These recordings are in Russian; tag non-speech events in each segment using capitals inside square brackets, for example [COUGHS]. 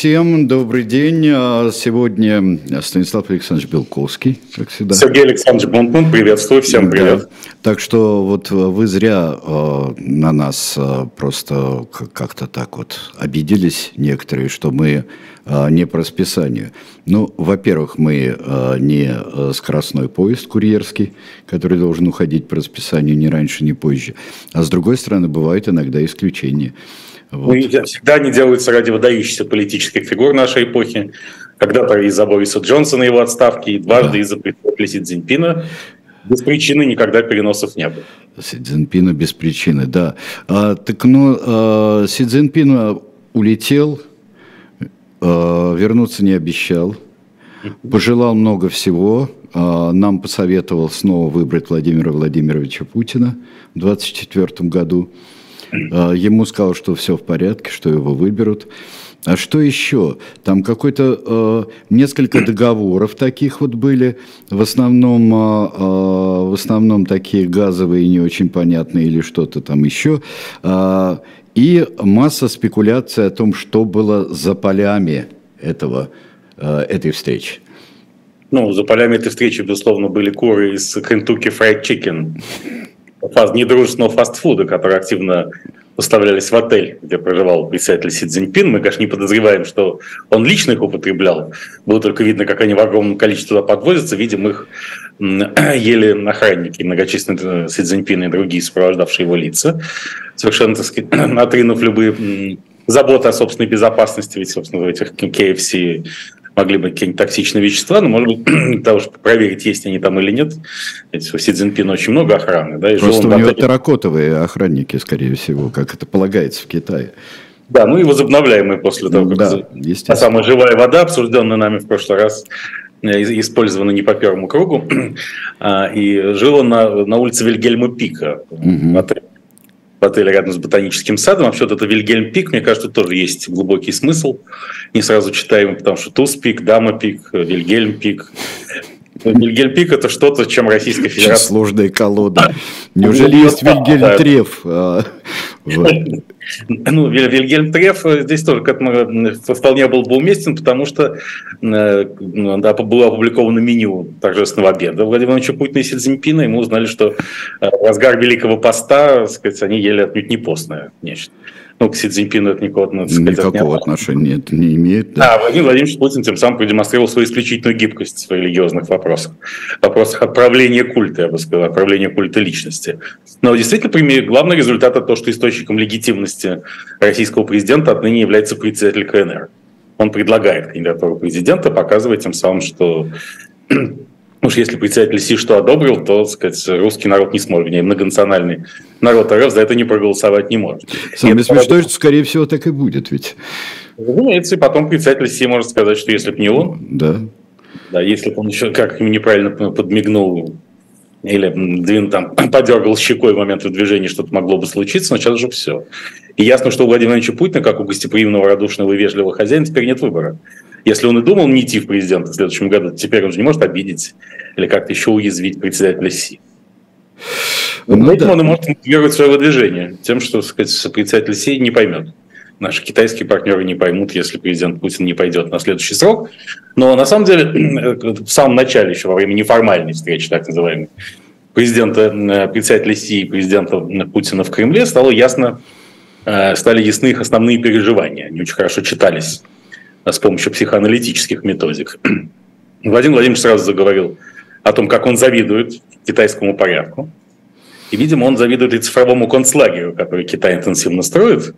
Всем добрый день. А, сегодня Станислав Александрович Белковский, как всегда. Сергей Александрович Бунтман, приветствую, всем привет. Да. Так что вот вы зря э, на нас э, просто как-то так вот обиделись некоторые, что мы э, не по расписанию. Ну, во-первых, мы э, не скоростной поезд курьерский, который должен уходить по расписанию ни раньше, ни позже. А с другой стороны, бывают иногда исключения. Вот. Ну, всегда они делаются ради выдающихся политических фигур нашей эпохи. Когда-то из-за Бориса Джонсона его отставки, и дважды да. из-за председателя Си Цзиньпина. Без причины никогда переносов не было. Си Цзиньпина без причины, да. А, так, ну, а, Си Цзиньпин улетел, а, вернуться не обещал, пожелал много всего, а, нам посоветовал снова выбрать Владимира Владимировича Путина в 2024 году. А, ему сказал, что все в порядке, что его выберут. А что еще? Там какой-то э, несколько договоров таких вот были, в основном, э, в основном такие газовые, не очень понятные или что-то там еще, э, и масса спекуляций о том, что было за полями этого, э, этой встречи. Ну, за полями этой встречи, безусловно, были куры из Kentucky Fried Chicken фаз, недружественного фастфуда, которые активно поставлялись в отель, где проживал председатель Си Цзиньпин. Мы, конечно, не подозреваем, что он лично их употреблял. Было только видно, как они в огромном количестве туда подвозятся. Видим, их [CLEARS THROAT] ели охранники, многочисленные Си Цзиньпин и другие сопровождавшие его лица, совершенно, так сказать, [CLEARS THROAT] отринув любые заботы о собственной безопасности, ведь, собственно, в этих KFC могли быть какие-нибудь токсичные вещества, но, может быть, [CLEARS THROAT] для того, чтобы проверить, есть они там или нет. Ведь у Си Цзиньпина очень много охраны. Да, и Просто у него терракотовые охранники, скорее всего, как это полагается в Китае. Да, ну и возобновляемые после того, как да, та самая живая вода, обсужденная нами в прошлый раз, э, использована не по первому кругу, [CLEARS THROAT] а, и жил он на, на улице Вильгельма Пика, угу. в отеле в отеле рядом с ботаническим садом. Вообще вот это Вильгельм Пик, мне кажется, тоже есть глубокий смысл. Не сразу читаем, потому что Туз Пик, Дама Пик, Вильгельм Пик. Вильгельм Пик – это что-то, чем Российская Федерация... Очень сложная колода. Неужели есть Вильгельм Треф? А, ну, Вильгельм Треф здесь тоже вполне был бы уместен, потому что э, да, было опубликовано меню торжественного обеда Владимира Владимировича Путина и Си Цзиньпина, и мы узнали, что э, разгар Великого Поста, сказать, они ели отнюдь не постное нечто ну, к Си Цзиньпину это никакого, ну, сказать, никакого отношения нет, не имеет. Да. А Владимир Владимирович Путин тем самым продемонстрировал свою исключительную гибкость в религиозных вопросах. В вопросах отправления культа, я бы сказал, отправления культа личности. Но действительно, главный результат это то, что источником легитимности российского президента отныне является председатель КНР. Он предлагает кандидатуру президента, показывая тем самым, что Уж если председатель Си что одобрил, то, так сказать, русский народ не сможет, не многонациональный народ РФ за это не проголосовать не может. Самое смешное, что, скорее всего, так и будет ведь. Разумеется, и потом председатель Си может сказать, что если бы не он, да. Да, если бы он еще как неправильно подмигнул или там, [CLEARS THROAT] подергал щекой в момент движения, что-то могло бы случиться, но сейчас уже все. И ясно, что у Владимира Владимировича Путина, как у гостеприимного, радушного и вежливого хозяина, теперь нет выбора. Если он и думал не идти в президента в следующем году, теперь он же не может обидеть или как-то еще уязвить председателя Си. Ну, Этим да. он и может мотивировать свое выдвижение тем, что сказать, председатель Си не поймет. Наши китайские партнеры не поймут, если президент Путин не пойдет на следующий срок. Но на самом деле, [CLEARS THROAT] в самом начале, еще во время неформальной встречи, так называемой, президента, э, председателя Си и президента Путина в Кремле стало ясно, э, стали ясны их основные переживания. Они очень хорошо читались с помощью психоаналитических методик. [CLEARS THROAT] Владимир Владимирович сразу заговорил о том, как он завидует китайскому порядку. И, видимо, он завидует и цифровому концлагерю, который Китай интенсивно строит,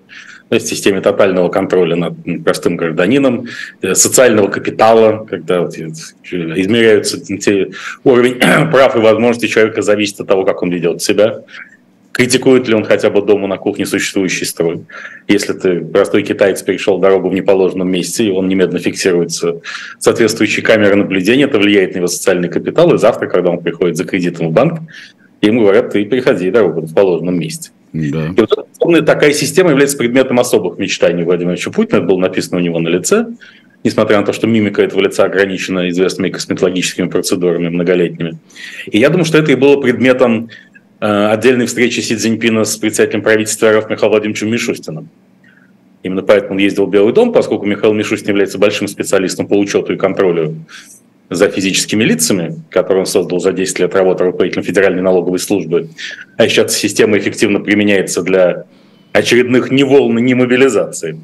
то есть системе тотального контроля над простым гражданином, э, социального капитала, когда измеряются уровень [CLEARS THROAT] прав и возможностей человека зависит от того, как он ведет себя, критикует ли он хотя бы дома на кухне существующий строй. Если ты, простой китаец, перешел дорогу в неположенном месте, и он немедленно фиксируется соответствующей камерой наблюдения, это влияет на его социальный капитал, и завтра, когда он приходит за кредитом в банк, ему говорят, ты переходи дорогу в положенном месте. Да. И вот такая система является предметом особых мечтаний Владимира Путина, это было написано у него на лице, несмотря на то, что мимика этого лица ограничена известными косметологическими процедурами многолетними. И я думаю, что это и было предметом отдельной встречи Си Цзиньпина с председателем правительства РФ Михаилом Владимировичем Мишустиным. Именно поэтому он ездил в Белый дом, поскольку Михаил Мишустин является большим специалистом по учету и контролю за физическими лицами, который он создал за 10 лет работы руководителем Федеральной налоговой службы. А сейчас система эффективно применяется для очередных ни волн, ни мобилизации,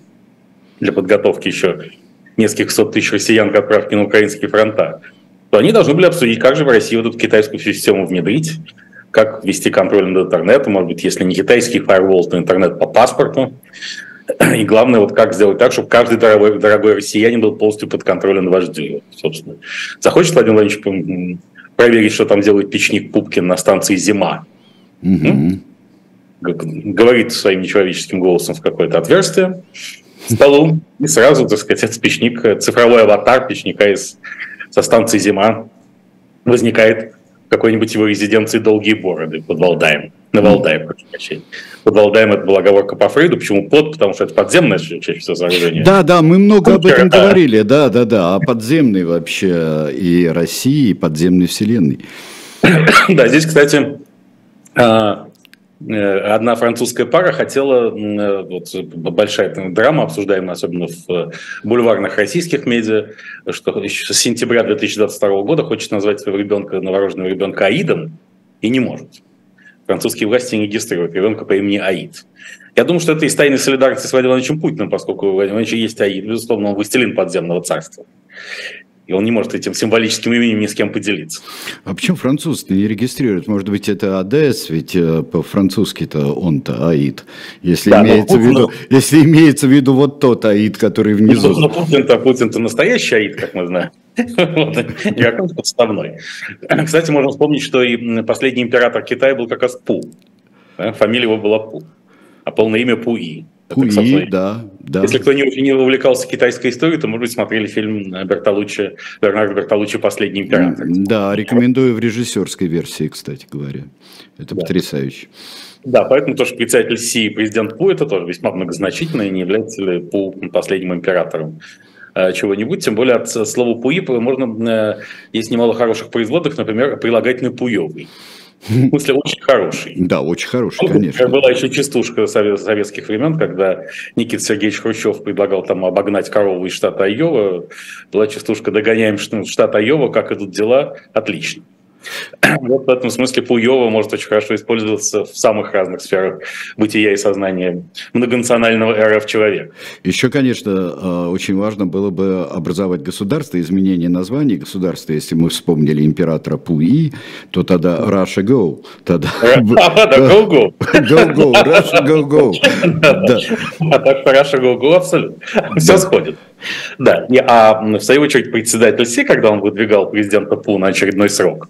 для подготовки еще нескольких сот тысяч россиян к отправке на украинские фронта, то они должны были обсудить, как же в России вот эту китайскую систему внедрить, как ввести контроль над интернетом, может быть, если не китайский фаервол, то интернет по паспорту. И главное, вот как сделать так, чтобы каждый дорогой, дорогой россиянин был полностью под контролем вождю, собственно. Захочет Владимир Владимирович проверить, что там делает печник Пупкин на станции «Зима»? Угу. Говорит своим нечеловеческим голосом в какое-то отверстие в столу, и сразу, так сказать, этот печник, цифровой аватар печника из, со станции «Зима» возникает какой-нибудь его резиденции «Долгие бороды» под Валдаем. На Валдае, прошу прощения. Под Валдаем это была оговорка по Фрейду. Почему под? Потому что это подземное чаще всего сооружение. Да, да, мы много об этом говорили. Да, да, да. О подземной вообще и России, и подземной вселенной. [COUGHS] Да, здесь, кстати, а, одна французская пара хотела, э, вот, большая драма, обсуждаемая особенно в э, бульварных российских медиа, что с сентября 2022 года хочет назвать своего ребенка, новорожденного ребенка Аидом, и не может. Французские власти не регистрируют ребенка по имени Аид. Я думаю, что это из тайной солидарности с Владимиром Владимировичем Путиным, поскольку у Владимира Владимировича есть Аид, безусловно, он властелин подземного царства и он не может этим символическим именем ни с кем поделиться. А почему француз не регистрирует? Может быть, это Одесс, ведь э, по-французски-то он-то Аид. Если, да, имеется Путин, в виду, если имеется в виду вот тот Аид, который внизу. Ну, Путин-то, Путин-то настоящий Аид, как мы знаем. Не какой-то подставной. Кстати, можно вспомнить, что и последний император Китая был как раз Пу. Фамилия его была Пу. А полное имя Пуи. Пуи, да, да. Если кто не, не увлекался китайской историей, то, может быть, смотрели фильм Бертолуччи, Бернардо Бертолуччи «Последний император». Да, рекомендую в режиссерской версии, кстати говоря. Это да. потрясающе. Да, поэтому тоже председатель Си, президент Пу, это тоже весьма многозначительно, и не является ли Пу последним императором э, чего-нибудь, тем более от слова «пуи» можно, э, есть немало хороших производных, например, прилагательный «пуевый». В смысле, очень хороший. Да, очень хороший, ну, конечно. Была еще частушка советских времен, когда Никита Сергеевич Хрущев предлагал там обогнать корову из штата Айова. Была частушка «Догоняем штат Айова, как идут дела?» Отлично. Вот в этом смысле Пуева может очень хорошо использоваться в самых разных сферах бытия и сознания многонационального РФ человека. Еще, конечно, э, очень важно было бы образовать государство, изменение названий государства. Если мы вспомнили императора Пуи, то тогда Russia Go. Тогда... Go Go. Go Go, Russia Go Go. А так Russia Go Go абсолютно. Все сходит. Да, а в свою очередь председатель Си, когда он выдвигал президента Пу на очередной срок,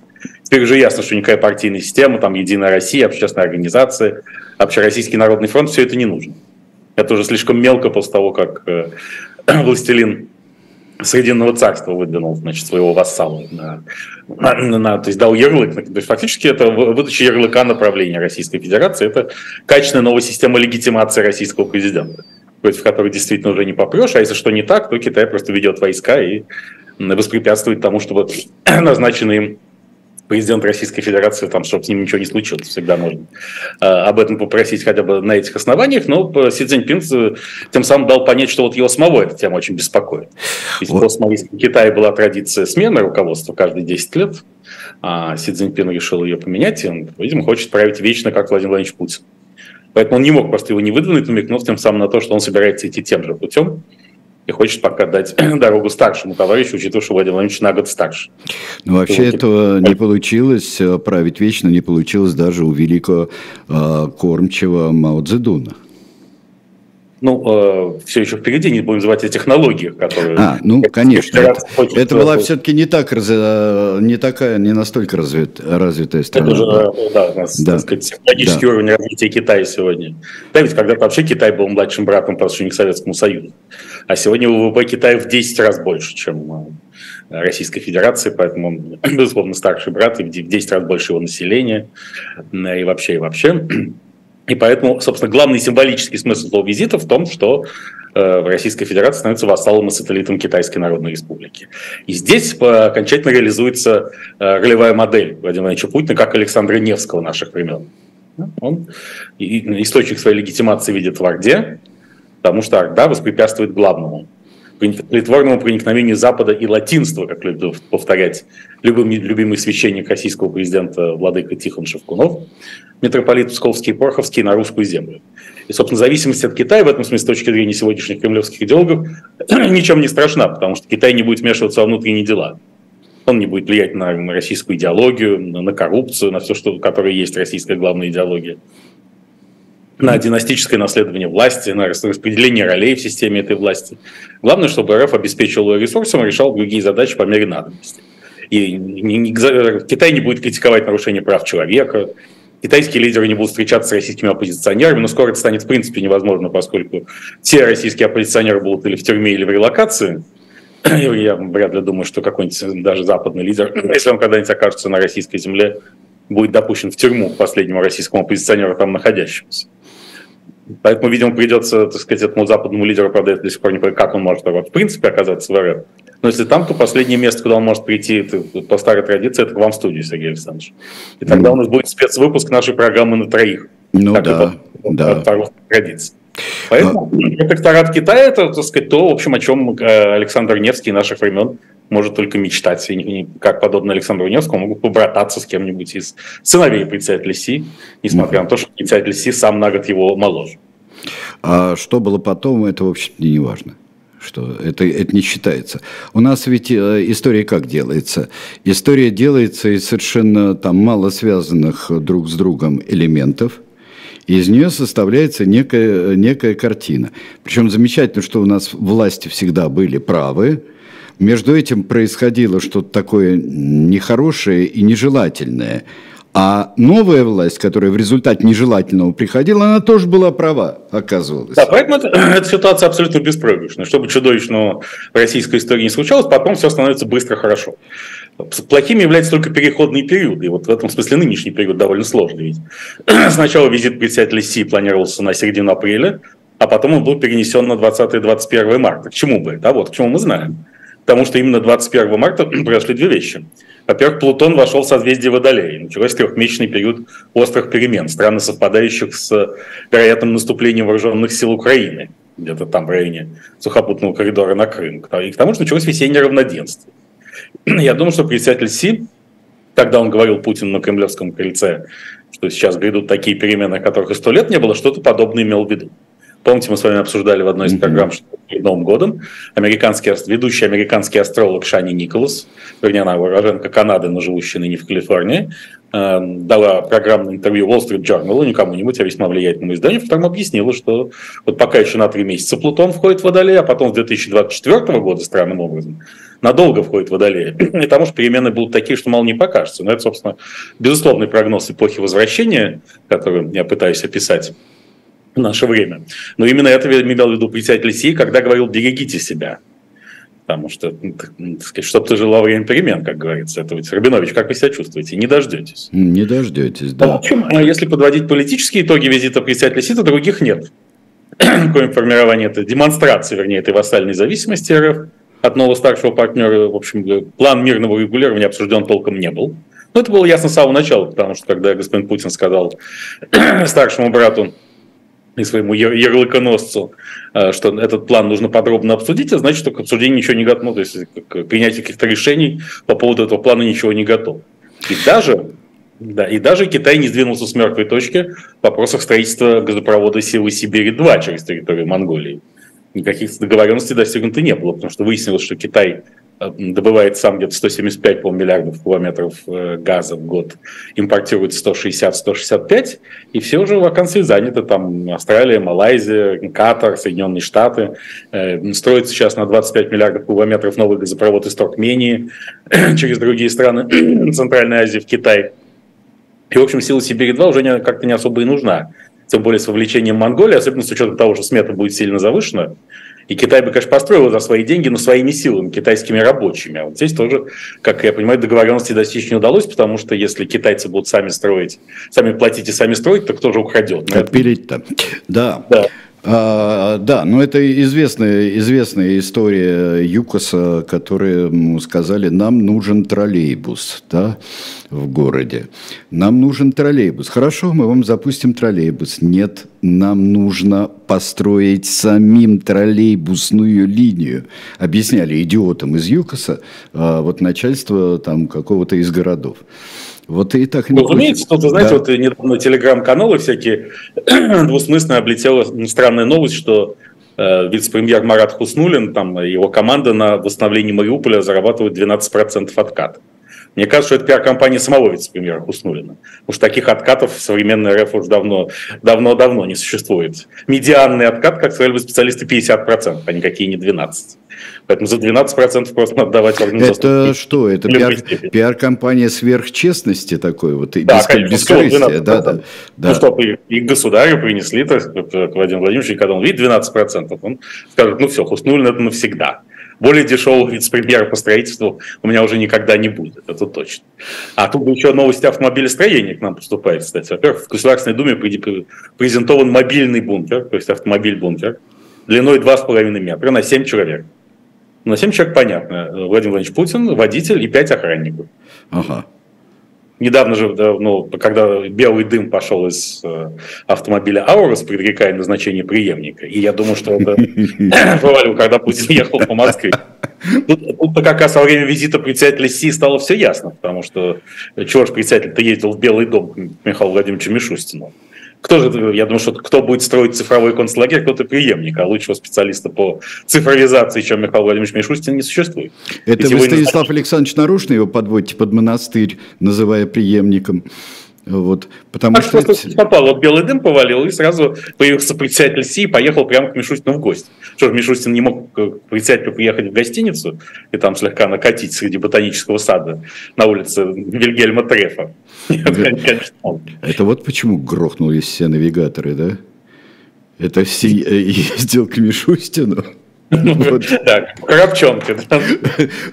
теперь уже ясно, что никакая партийная система, там Единая Россия, общественная организация, Общероссийский народный фронт, все это не нужно. Это уже слишком мелко после того, как э, [CLEARS THROAT] властелин Срединного царства выдвинул значит, своего вассала. На, на, [CLEARS THROAT] на, то есть дал ярлык. То есть фактически это выдача ярлыка направления Российской Федерации. Это качественная новая система легитимации российского президента против которой действительно уже не попрешь, а если что не так, то Китай просто ведет войска и воспрепятствует тому, чтобы [CLEARS THROAT] назначенный им президент Российской Федерации, там, чтобы с ним ничего не случилось. Всегда можно э, об этом попросить хотя бы на этих основаниях, но Си Цзиньпин э, тем самым дал понять, что вот его самого эта тема очень беспокоит. Если вот. в Китае была традиция смены руководства каждые 10 лет, а Си Цзиньпин решил ее поменять, и он, видимо, хочет править вечно, как Владимир Владимирович Путин. Поэтому он не мог просто его не выдвинуть, намекнув тем самым на то, что он собирается идти тем же путем и хочет пока дать [CLEARS THROAT] дорогу старшему товарищу, учитывая, что Владимир Владимирович на год старше. Ну, вообще вот. этого не получилось, э, править вечно не получилось даже у великого э, кормчего Мао Цзэдуна ну, э, все еще впереди, не будем называть о технологиях, которые... А, ну, конечно, это, это была все-таки не, так, э, не такая, не настолько развит, развитая страна. Это же, да, у нас, да. так сказать, технологический да. уровень развития Китая сегодня. Да, ведь когда-то вообще Китай был младшим братом по отношению к Советскому Союзу. А сегодня ВВП Китая в 10 раз больше, чем э, Российской Федерации, поэтому он, [CLEARS THROAT] безусловно, старший брат, и в 10 раз больше его населения, и вообще, и вообще. И поэтому, собственно, главный символический смысл этого визита в том, что э, Российская Федерация становится вассалом и сателлитом Китайской Народной Республики. И здесь э, окончательно реализуется э, ролевая модель Владимира Владимировича Путина, как Александра Невского наших времен. Он источник своей легитимации видит в Орде, потому что Орда воспрепятствует главному притворному проникновению Запада и латинства, как любит повторять любимый, любимый священник российского президента Владыка Тихон Шевкунов, митрополит Псковский и Порховский на русскую землю. И, собственно, зависимость от Китая в этом смысле с точки зрения сегодняшних кремлевских идеологов [CLEARS THROAT] ничем не страшна, потому что Китай не будет вмешиваться во внутренние дела. Он не будет влиять на российскую идеологию, на коррупцию, на все, что, которое есть российская главная идеология на династическое наследование власти, на распределение ролей в системе этой власти. Главное, чтобы РФ обеспечил ресурсом и решал другие задачи по мере надобности. И Китай не будет критиковать нарушение прав человека, китайские лидеры не будут встречаться с российскими оппозиционерами, но скоро это станет в принципе невозможно, поскольку все российские оппозиционеры будут или в тюрьме, или в релокации. [CLEARS THROAT] Я вряд ли думаю, что какой-нибудь даже западный лидер, [CLEARS THROAT] если он когда-нибудь окажется на российской земле, будет допущен в тюрьму последнему российскому оппозиционеру там находящемуся. Поэтому, видимо, придется, так сказать, этому западному лидеру, правда, до сих пор не понимаю, как он может в принципе оказаться в РФ. Но если там, то последнее место, куда он может прийти, это, по старой традиции, это к вам в студию, Сергей Александрович. И тогда mm. у нас будет спецвыпуск нашей программы на троих. Ну так да, по, да. По традиции. Поэтому а... протекторат Китая, это, так сказать, то, в общем, о чем э, Александр Невский наших времен может только мечтать. И как подобно Александру Невскому, могут побрататься с кем-нибудь из сыновей председателя Си, несмотря на то, что председатель Си сам на год его моложе. А что было потом, это, в общем-то, не важно что это, это не считается. У нас ведь э, история как делается? История делается из совершенно там мало связанных друг с другом элементов, из нее составляется некая, некая картина. Причем замечательно, что у нас власти всегда были правы, между этим происходило что-то такое нехорошее и нежелательное. А новая власть, которая в результате нежелательного приходила, она тоже была права, оказывалось. Да, поэтому это, [CLEARS THROAT] эта ситуация абсолютно беспроигрышная. Что бы чудовищного в российской истории не случалось, потом все становится быстро хорошо. Плохими являются только переходные периоды. И вот в этом смысле нынешний период довольно сложный. Ведь [CLEARS THROAT] сначала визит председателя Си планировался на середину апреля, а потом он был перенесен на 20-21 марта. К чему бы это? А вот к чему мы знаем потому что именно 21 марта [CLEARS THROAT] произошли две вещи. Во-первых, Плутон вошел в созвездие Водолея. Начался трехмесячный период острых перемен, странно совпадающих с вероятным наступлением вооруженных сил Украины, где-то там в районе сухопутного коридора на Крым. И к тому же началось весеннее равноденствие. [CLEARS THROAT] Я думаю, что председатель Си, тогда он говорил Путину на Кремлевском крыльце, что сейчас грядут такие перемены, которых и сто лет не было, что-то подобное имел в виду. Помните, мы с вами обсуждали в одной из программ, что перед Новым годом американский, ведущий американский астролог Шани Николас, вернее, она уроженка Канады, но живущая ныне в Калифорнии, э, дала программное интервью Wall Street Journal, не кому-нибудь, а весьма влиятельному изданию, в котором объяснила, что вот пока еще на три месяца Плутон входит в Водолей, а потом с 2024 года, странным образом, надолго входит в Водолей. И [CLEARS THROAT] потому что перемены будут такие, что мало не покажется. Но это, собственно, безусловный прогноз эпохи возвращения, который я пытаюсь описать в наше время. Но именно это имел в виду председатель Си, когда говорил «берегите себя». Потому что, так сказать, чтобы ты жил во время перемен, как говорится. Это ведь, Рабинович, как вы себя чувствуете? Не дождетесь. Не дождетесь, да. А, общем, а если подводить политические итоги визита председателя Си, то других нет. [CLEARS THROAT] Кроме формирования этой демонстрации, вернее, этой вассальной зависимости РФ от нового старшего партнера, в общем, план мирного регулирования обсужден толком не был. Но это было ясно с самого начала, потому что когда господин Путин сказал [CLEARS THROAT] старшему брату, и своему ярлыконосцу, э, что этот план нужно подробно обсудить, а значит, что к обсуждению ничего не готово, то есть к принятию каких-то решений по поводу этого плана ничего не готово. И даже, да, и даже Китай не сдвинулся с мертвой точки в вопросах строительства газопровода Силы Сибири-2 через территорию Монголии. Никаких договоренностей достигнуто не было, потому что выяснилось, что Китай добывает сам где-то 175 по миллиардов километров э, газа в год, импортирует 160-165, и все уже вакансии заняты. Там Австралия, Малайзия, Катар, Соединенные Штаты. Э, строится сейчас на 25 миллиардов километров новый газопровод из Туркмении [CLEARS THROAT] через другие страны [CLEARS THROAT] Центральной Азии в Китай. И, в общем, сила Сибири-2 уже как-то не особо и нужна. Тем более с вовлечением Монголии, особенно с учетом того, что смета будет сильно завышена. И Китай бы, конечно, построил за свои деньги, но своими силами, китайскими рабочими. А вот здесь тоже, как я понимаю, договоренности достичь не удалось, потому что если китайцы будут сами строить, сами платить и сами строить, то кто же украдет? Как пилить-то? Да. да. А, да, но это известная, известная история ЮКОСа, которые сказали, нам нужен троллейбус да, в городе. Нам нужен троллейбус. Хорошо, мы вам запустим троллейбус. Нет, нам нужно построить самим троллейбусную линию. Объясняли идиотам из ЮКОСа а, вот начальство там какого-то из городов. Вот и так не Разумеется, тут, знаете, да. вот недавно телеграм-каналы всякие [CLEARS THROAT] двусмысленно облетела странная новость, что э, вице-премьер Марат Хуснулин, там его команда на восстановлении Мариуполя зарабатывает 12% откат. Мне кажется, что это пиар-компания самого вице-премьера Хуснулина. Что таких откатов в современной РФ уже давно, давно-давно не существует. Медианный откат, как сказали бы специалисты, 50%, а никакие не 12%. Поэтому за 12% просто надо давать Это что? Это пиар, пиар-компания сверхчестности такой вот, и да, бескорыстия. Да, да, да. Ну что, и государю принесли, то есть, к Владимиру Владимировичу, когда он видит 12%, он скажет, ну все, Хуснулин это навсегда. Более дешевого вице-премьера по строительству у меня уже никогда не будет, это точно. А тут еще новости автомобилестроения к нам поступают, кстати. Во-первых, в Государственной Думе презентован мобильный бункер, то есть автомобиль-бункер, длиной 2,5 метра на 7 человек. На 7 человек понятно. Владимир Владимирович Путин, водитель и 5 охранников. Ага. Недавно же, ну, когда белый дым пошел из э, автомобиля Аурус, предрекая назначение преемника, и я думаю, что это [LAUGHS] провалил, когда Путин ехал по Москве. Тут, тут как раз во время визита председателя Си стало все ясно, потому что чего ж председатель-то ездил в Белый дом к Михаилу Владимировичу Мишустину. Кто же, я думаю, что кто будет строить цифровой концлагерь, кто-то преемник, а лучшего специалиста по цифровизации, чем Михаил Владимирович Мишустин, не существует. Это вы, Станислав Александрович, нарочно его подводите под монастырь, называя преемником. Вот, потому так что... просто попал, вот белый дым повалил, и сразу появился председатель Си и поехал прямо к Мишустину в гости. Что ж, Мишустин не мог к председателю приехать в гостиницу и там слегка накатить среди ботанического сада на улице Вильгельма Трефа. [LAUGHS] Это вот почему грохнулись все навигаторы, да? Это все ездил к Мишустину. Да?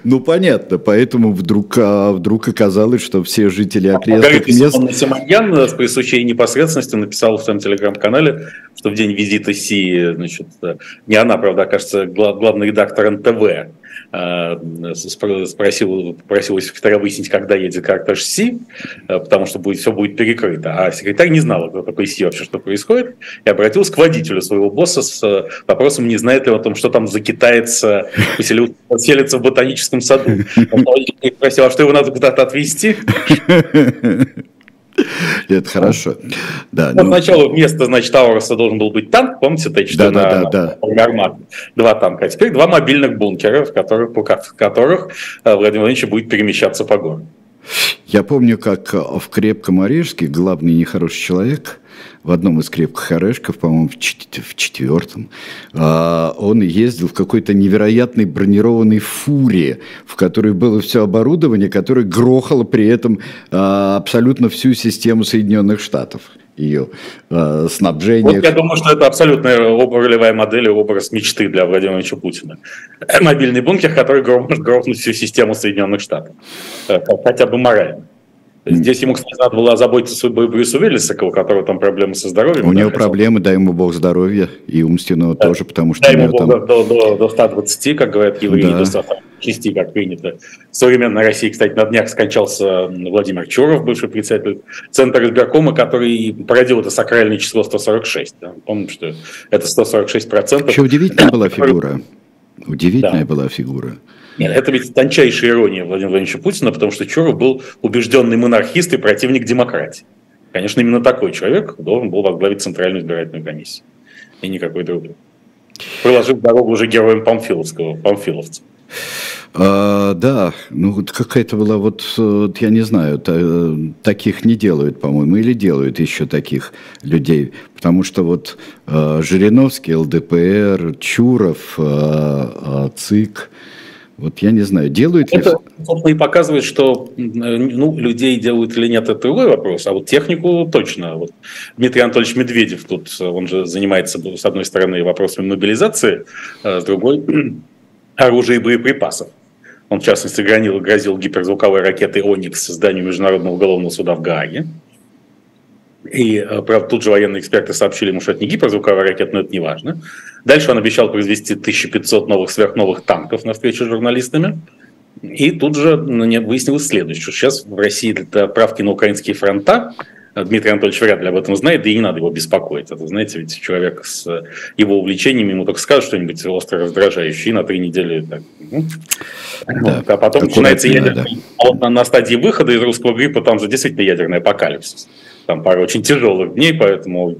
Ну, понятно, поэтому вдруг, а, вдруг оказалось, что все жители окрестных мест... Симоньян при случае непосредственности написала в своем телеграм-канале, что в день визита Си, значит, не она, правда, окажется, главный редактор НТВ, Э, спросил, попросил секретаря выяснить, когда едет картаж Си, э, потому что будет, все будет перекрыто. А секретарь не знал, кто такой Си вообще, что происходит, и обратился к водителю своего босса с э, вопросом, не знает ли он о том, что там за китайца поселится в ботаническом саду. Он спросил, а что его надо куда-то отвезти? Это хорошо. Да, ну... Сначала вместо, значит, Тауруса должен был быть танк, помните, Т-4 да, да, да, да. Два танка. А теперь два мобильных бункера, в которых, в которых э, Владимир Владимирович будет перемещаться по городу. Я помню, как в Крепком Орешке главный нехороший человек в одном из крепких орешков, по-моему, в, четвертом, а, он ездил в какой-то невероятной бронированной фуре, в которой было все оборудование, которое грохало при этом а, абсолютно всю систему Соединенных Штатов ее э, снабжение. Вот я думаю, что это абсолютно ролевая модель и образ мечты для Владимира Владимировича Путина. Мобильный бункер, который может грохнуть всю систему Соединенных Штатов. Э, хотя бы морально. Здесь ему, кстати, надо было озаботиться судьбой Брюса Уиллиса, у которого там проблемы со здоровьем. У него хотел. проблемы, дай ему бог здоровья, и умственного да. тоже, потому что... Дай ему бог там... до, до, до 120, как говорят евреи, да. до 106, как принято. В современной России, кстати, на днях скончался Владимир Чуров, бывший председатель Центра избиркома, который породил это сакральное число 146. Да? Помню, что это 146 процентов. Еще удивительная была фигура. Удивительная да. была фигура. Нет, это ведь тончайшая ирония Владимира Владимировича Путина, потому что Чуров был убежденный монархист и противник демократии. Конечно, именно такой человек должен был возглавить Центральную избирательную комиссию. И никакой другой. Проложив дорогу уже героем Памфиловского, памфиловца. А, да, ну вот какая-то была вот, вот я не знаю, та, таких не делают, по-моему, или делают еще таких людей, потому что вот э, Жириновский, ЛДПР, Чуров, э, ЦИК, вот я не знаю, делают это, ли... Это, и показывает, что ну, людей делают или нет, это другой вопрос, а вот технику точно. Вот Дмитрий Анатольевич Медведев тут, он же занимается, с одной стороны, вопросами мобилизации, а с другой – оружия и боеприпасов. Он, в частности, гранил, грозил гиперзвуковой ракетой «Оникс» зданию Международного уголовного суда в Гааге. И, э, правда, тут же военные эксперты сообщили ему, что это не гиперзвуковая ракета, но это не важно. Дальше он обещал произвести 1500 новых сверхновых танков на встрече с журналистами. И тут же выяснилось следующее, сейчас в России для правки на украинские фронта Дмитрий Анатольевич вряд ли об этом знает, да и не надо его беспокоить. Это, знаете, ведь человек с его увлечениями, ему только скажут что-нибудь остро раздражающее, и на три недели так, ну, да, вот, а потом начинается ядерный... Да. А вот на, на стадии выхода из русского гриппа там же действительно ядерный апокалипсис. Там пару очень тяжелых дней, поэтому...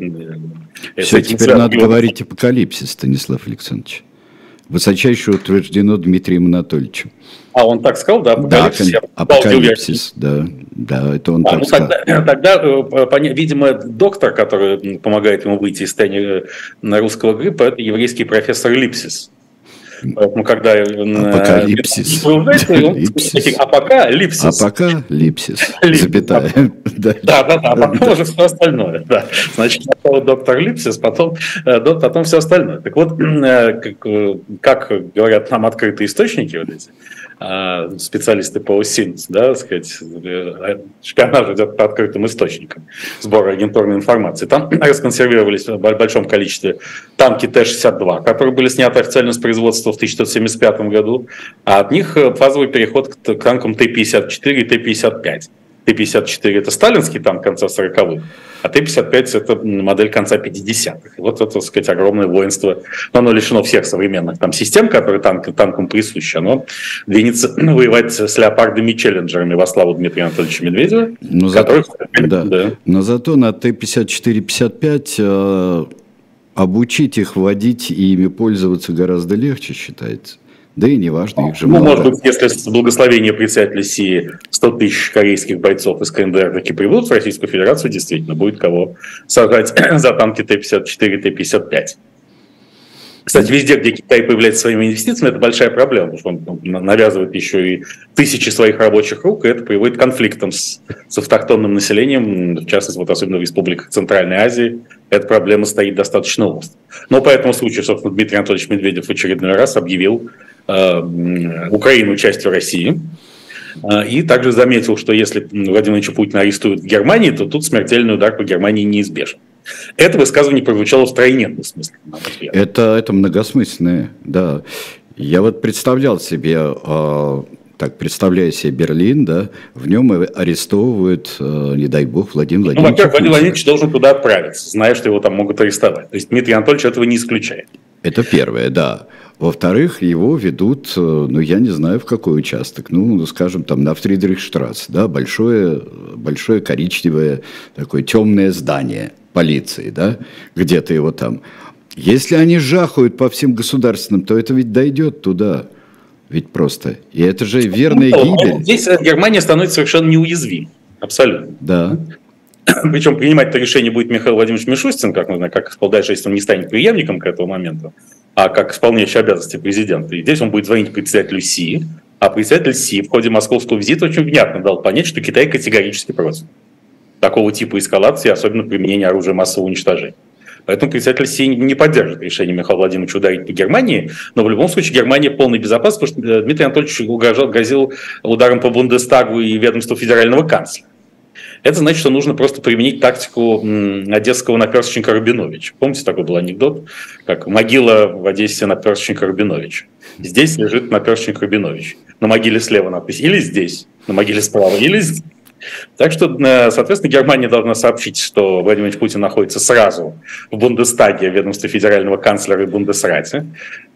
Все, теперь надо говорить апокалипсис, Станислав Александрович. Высочайше утверждено Дмитрием Анатольевичем. А он так сказал, да, апокалипсис? Да, апокалипсис, да, да, это он а, так ну, сказал. Тогда, тогда, э, видимо, доктор, который помогает ему выйти из состояния э, русского гриппа, это еврейский профессор Липсис. Поэтому, когда... Апокалипсис. А пока липсис. А пока липсис. Запятая. [LAUGHS] Да, да, да. А потом уже все остальное. Значит, сначала доктор липсис, потом, потом все остальное. Так вот, как говорят нам открытые источники вот эти, специалисты по СИНС, да, сказать, э, шпионаж идет по открытым источникам сбора агентурной информации. Там [CLEARS THROAT] расконсервировались в большом количестве танки Т-62, которые были сняты официально с производства в 1975 году, а от них э, фазовый переход к танкам Т-54 и Т-55. Т-54 это сталинский танк конца 40-х, а Т-55 это модель конца 50-х. Вот это, так сказать, огромное воинство. Но оно лишено всех современных там систем, которые танк, танкам присущи. Оно двинется [CLEARS THROAT] воевать с леопардами и челленджерами во славу Дмитрия Анатольевича Медведева. Но, которых... зато, да. Да. Но зато на Т-54-55 э, обучить их водить и ими пользоваться гораздо легче, считается. Да и неважно, их же Ну, может быть, если с благословения председателя Сии 100 тысяч корейских бойцов из КНДР таки прибудут в Российскую Федерацию, действительно, будет кого сажать [CLEARS THROAT] за танки Т-54, Т-55. Кстати, везде, где Китай появляется своими инвестициями, это большая проблема, потому что он навязывает еще и тысячи своих рабочих рук, и это приводит к конфликтам с, с автохтонным населением, в частности, вот особенно в республиках Центральной Азии, эта проблема стоит достаточно остро. Но по этому случаю, собственно, Дмитрий Анатольевич Медведев в очередной раз объявил Э, Украину частью России. Э, и также заметил, что если Владимир Владимирович Путин арестуют в Германии, то тут смертельный удар по Германии неизбежен. Это высказывание прозвучало в тройненном смысле. Это, это многосмысленное, да. Я вот представлял себе, э, так представляю себе Берлин, да, в нем арестовывают, э, не дай бог, Владимир Владимирович. Ну, во-первых, Владимир Владимирович должен туда отправиться, зная, что его там могут арестовать. То есть Дмитрий Анатольевич этого не исключает. Это первое, да. Во-вторых, его ведут, э, ну, я не знаю, в какой участок, ну, скажем, там, на Фридрихштрасс, да, большое, большое коричневое, такое темное здание полиции, да, где-то его там. Если они жахают по всем государственным, то это ведь дойдет туда. Ведь просто. И это же верная ну, гибель. Здесь Германия становится совершенно неуязвимой. Абсолютно. Да. [CLEARS THROAT] Причем принимать это решение будет Михаил Владимирович Мишустин, как, мы знаем, как дальше, если он не станет преемником к этому моменту а как исполняющий обязанности президента. И здесь он будет звонить председателю Си, а председатель Си в ходе московского визита очень внятно дал понять, что Китай категорически против такого типа эскалации, особенно применения оружия массового уничтожения. Поэтому председатель Си не поддержит решение Михаила Владимировича ударить по Германии, но в любом случае Германия полной безопасности, потому что э, Дмитрий Анатольевич угрожал, грозил ударом по Бундестагу и ведомству федерального канцлера. Это значит, что нужно просто применить тактику одесского наперсточника Рабиновича. Помните, такой был анекдот, как могила в Одессе наперсточника Рабиновича. Здесь лежит наперсточник Рабинович. На могиле слева надпись «или здесь», на могиле справа «или здесь». Так что, э, соответственно, Германия должна сообщить, что Владимир Путин находится сразу в Бундестаге, в ведомстве федерального канцлера и Бундесрате,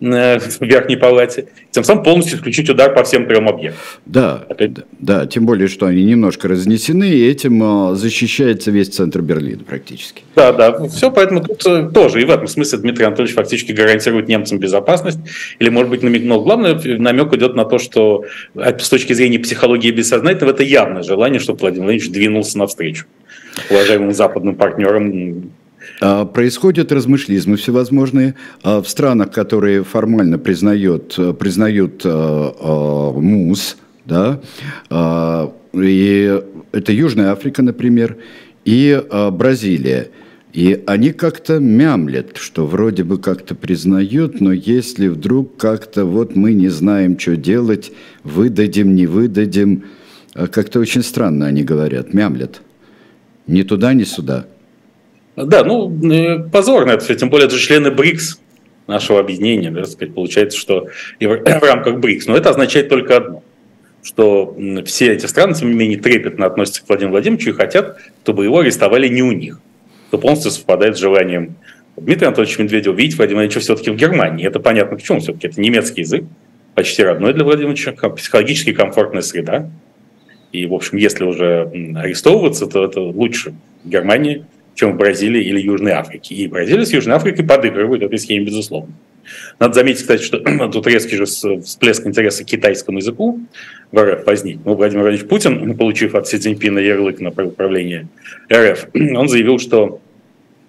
э, в Верхней Палате, тем самым полностью исключить удар по всем трем объектам. Да, Опять... да, тем более, что они немножко разнесены, и этим э, защищается весь центр Берлина практически. Да, да, все, поэтому тут тоже, и в этом смысле Дмитрий Анатольевич фактически гарантирует немцам безопасность, или, может быть, намек, но главное, намек идет на то, что с точки зрения психологии бессознательного, это явное желание, чтобы Владимир Владимирович двинулся навстречу уважаемым западным партнерам. А, происходят размышлизмы всевозможные а, в странах, которые формально признают, признают а, МУС, да, и это Южная Африка, например, и Бразилия. И они как-то мямлят, что вроде бы как-то признают, но если вдруг как-то вот мы не знаем, что делать, выдадим, не выдадим – а как-то очень странно они говорят, мямлят. Ни туда, ни сюда. Да, ну, э, позорно это все, тем более это же члены БРИКС, нашего объединения, да, сказать, получается, что и в, [CLEARS THROAT] в рамках БРИКС. Но это означает только одно, что все эти страны, тем не менее, трепетно относятся к Владимиру Владимировичу и хотят, чтобы его арестовали не у них. Это полностью совпадает с желанием Дмитрия Анатольевича Медведева видеть Владимира Владимировича все-таки в Германии. Это понятно почему. Все-таки это немецкий язык, почти родной для Владимира Владимировича, психологически комфортная среда. И, в общем, если уже арестовываться, то это лучше Германии, чем в Бразилии или Южной Африке. И Бразилия с Южной Африкой подыгрывают этой схеме, безусловно. Надо заметить, кстати, что [CLEARS THROAT] тут резкий же всплеск интереса к китайскому языку в РФ возник. Ну, Владимир Владимирович Путин, [CLEARS THROAT] получив от Си Цзиньпина ярлык на управление РФ, [CLEARS THROAT] он заявил, что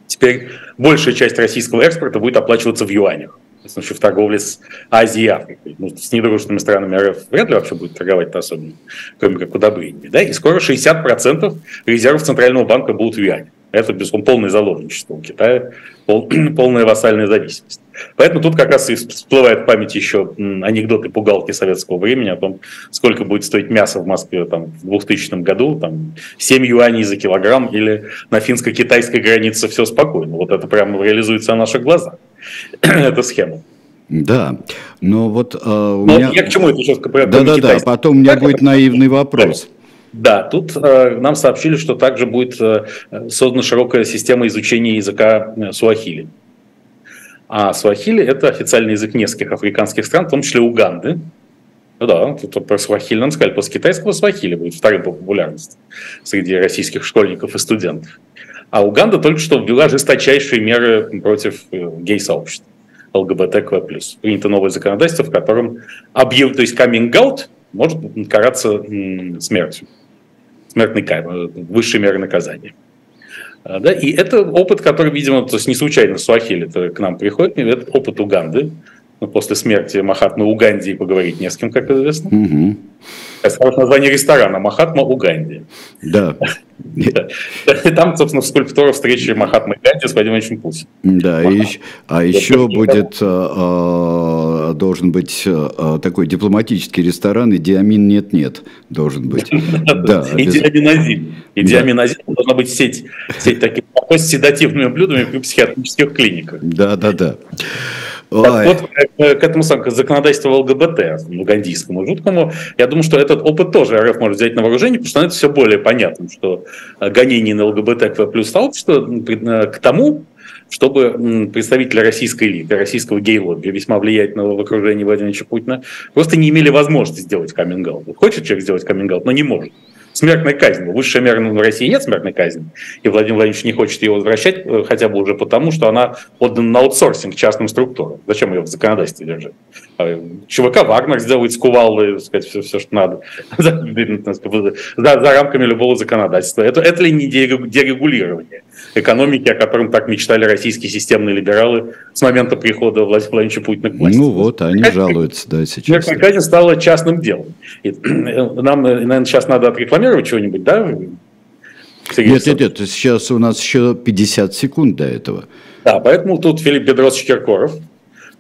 теперь большая часть российского экспорта будет оплачиваться в юанях в торговле с Азией и Африкой. Ну, с недружественными странами РФ вряд ли вообще будет торговать-то особенно, кроме как удобрениями. Да? И скоро 60% резервов Центрального банка будут в юане. Это, безусловно, полное заложничество у Китая, пол, [CLEARS THROAT] полная вассальная зависимость. Поэтому тут как раз и всплывает в памяти еще анекдоты пугалки советского времени о том, сколько будет стоить мясо в Москве там, в 2000 году, там, 7 юаней за килограмм, или на финско-китайской границе все спокойно. Вот это прямо реализуется на наших глазах, [CLEARS THROAT] эта схема. Да, но вот э, у но меня... Я к чему это сейчас? Да-да-да, потом у меня будет наивный вопрос. Да, тут э, нам сообщили, что также будет э, создана широкая система изучения языка э, суахили. А суахили – это официальный язык нескольких африканских стран, в том числе Уганды. Ну да, тут про суахили нам сказали, после китайского суахили будет вторым по популярности среди российских школьников и студентов. А Уганда только что ввела жесточайшие меры против э, гей-сообщества. ЛГБТК+. Принято новое законодательство, в котором объяв... то есть каминг-аут может караться смертью смертный казнь, высшие меры наказания. А, да, и это опыт, который, видимо, то есть не случайно Суахили к нам приходит, это опыт Уганды. Ну, после смерти Махатмы Уганди поговорить не с кем, как известно. Угу. Это название ресторана Махатма Уганди. Да. Там, собственно, скульптура встречи Махатмы Ганди с Владимиром Путиным. Да, а еще будет, а, а, должен быть а, такой дипломатический ресторан, и диамин нет-нет должен быть. [LAUGHS] Да, и диаминозин. И диаминозин должна быть сеть, сеть таких с седативными блюдами при психиатрических клиниках. Да, да, да. Так вот, к этому законодательству ЛГБТ, угандийскому жуткому, я думаю, что этот опыт тоже РФ может взять на вооружение, потому что становится все более понятным, что гонение на ЛГБТ плюс сообщество к тому, чтобы представители российской элиты, российского гей-лобби, весьма влиятельного в окружении Владимира Путина, просто не имели возможности сделать каминг Хочет человек сделать каминг но не может смертной казни. Высшая мера в России нет смертной казни, и Владимир Владимирович не хочет ее возвращать, э, хотя бы уже потому, что она отдана на аутсорсинг частным структурам. Зачем ее в законодательстве держать? А, ЧВК Вагнер сделает с кувалдой, сказать, все, все, что надо, [LAUGHS] за, за рамками любого законодательства. Это, это ли не дерегулирование экономики, о котором так мечтали российские системные либералы с момента прихода Владимира Владимировича Путина к власти? Ну вот, они жалуются, да, сейчас. Смертная казнь стала частным делом. И, э, нам, наверное, сейчас надо отрекламировать чего-нибудь, да? Нет, нет, нет, сейчас у нас еще 50 секунд до этого. Да, поэтому тут Филипп Бедросович Киркоров,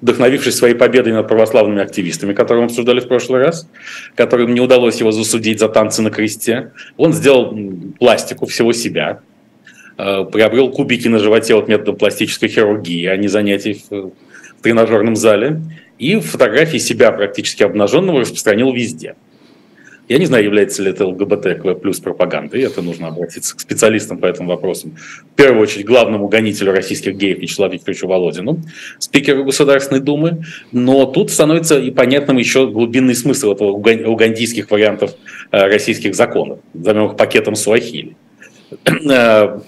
вдохновившись своей победой над православными активистами, которые мы обсуждали в прошлый раз, которым не удалось его засудить за танцы на кресте, он сделал пластику всего себя, э, приобрел кубики на животе от метода пластической хирургии, а не занятий в тренажерном зале, и фотографии себя практически обнаженного распространил везде – я не знаю, является ли это ЛГБТ плюс пропагандой, это нужно обратиться к специалистам по этим вопросам. В первую очередь, главному гонителю российских геев Вячеславу Викторовичу Володину, спикеру Государственной Думы. Но тут становится и понятным еще глубинный смысл этого угандийских вариантов э, российских законов, назовем их пакетом Суахили. Э,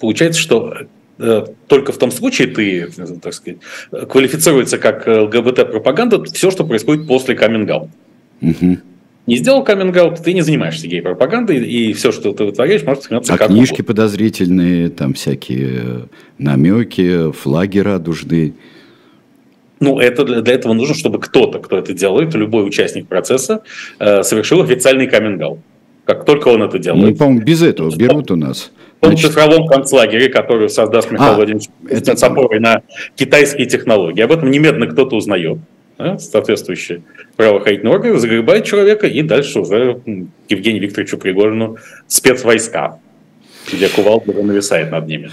получается, что э, только в том случае ты, так сказать, квалифицируется как ЛГБТ-пропаганда все, что происходит после каминг-аута. Угу не сделал каминг ты не занимаешься гей-пропагандой, и все, что ты вытворяешь, может становиться а как книжки угодно. подозрительные, там всякие намеки, флаги радужные. Ну, это для, для этого нужно, чтобы кто-то, кто это делает, любой участник процесса, э, совершил официальный каминг Как только он это делает. Ну, по-моему, без этого берут у нас. В том цифровом концлагере, который создаст Михаил а, Владимирович это... с опорой на китайские технологии. Об этом немедленно кто-то узнает да, соответствующие правоохранительные органы, загребают человека и дальше уже Евгению Викторовичу Пригожину спецвойска. где кувалда нависает над ними.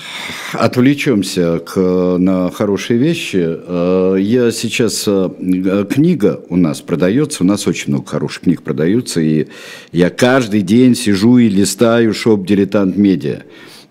Отвлечемся к, на хорошие вещи. Э, я сейчас... Э, книга у нас продается, у нас очень много хороших книг продаются, и я каждый день сижу и листаю шоп «Дилетант Медиа».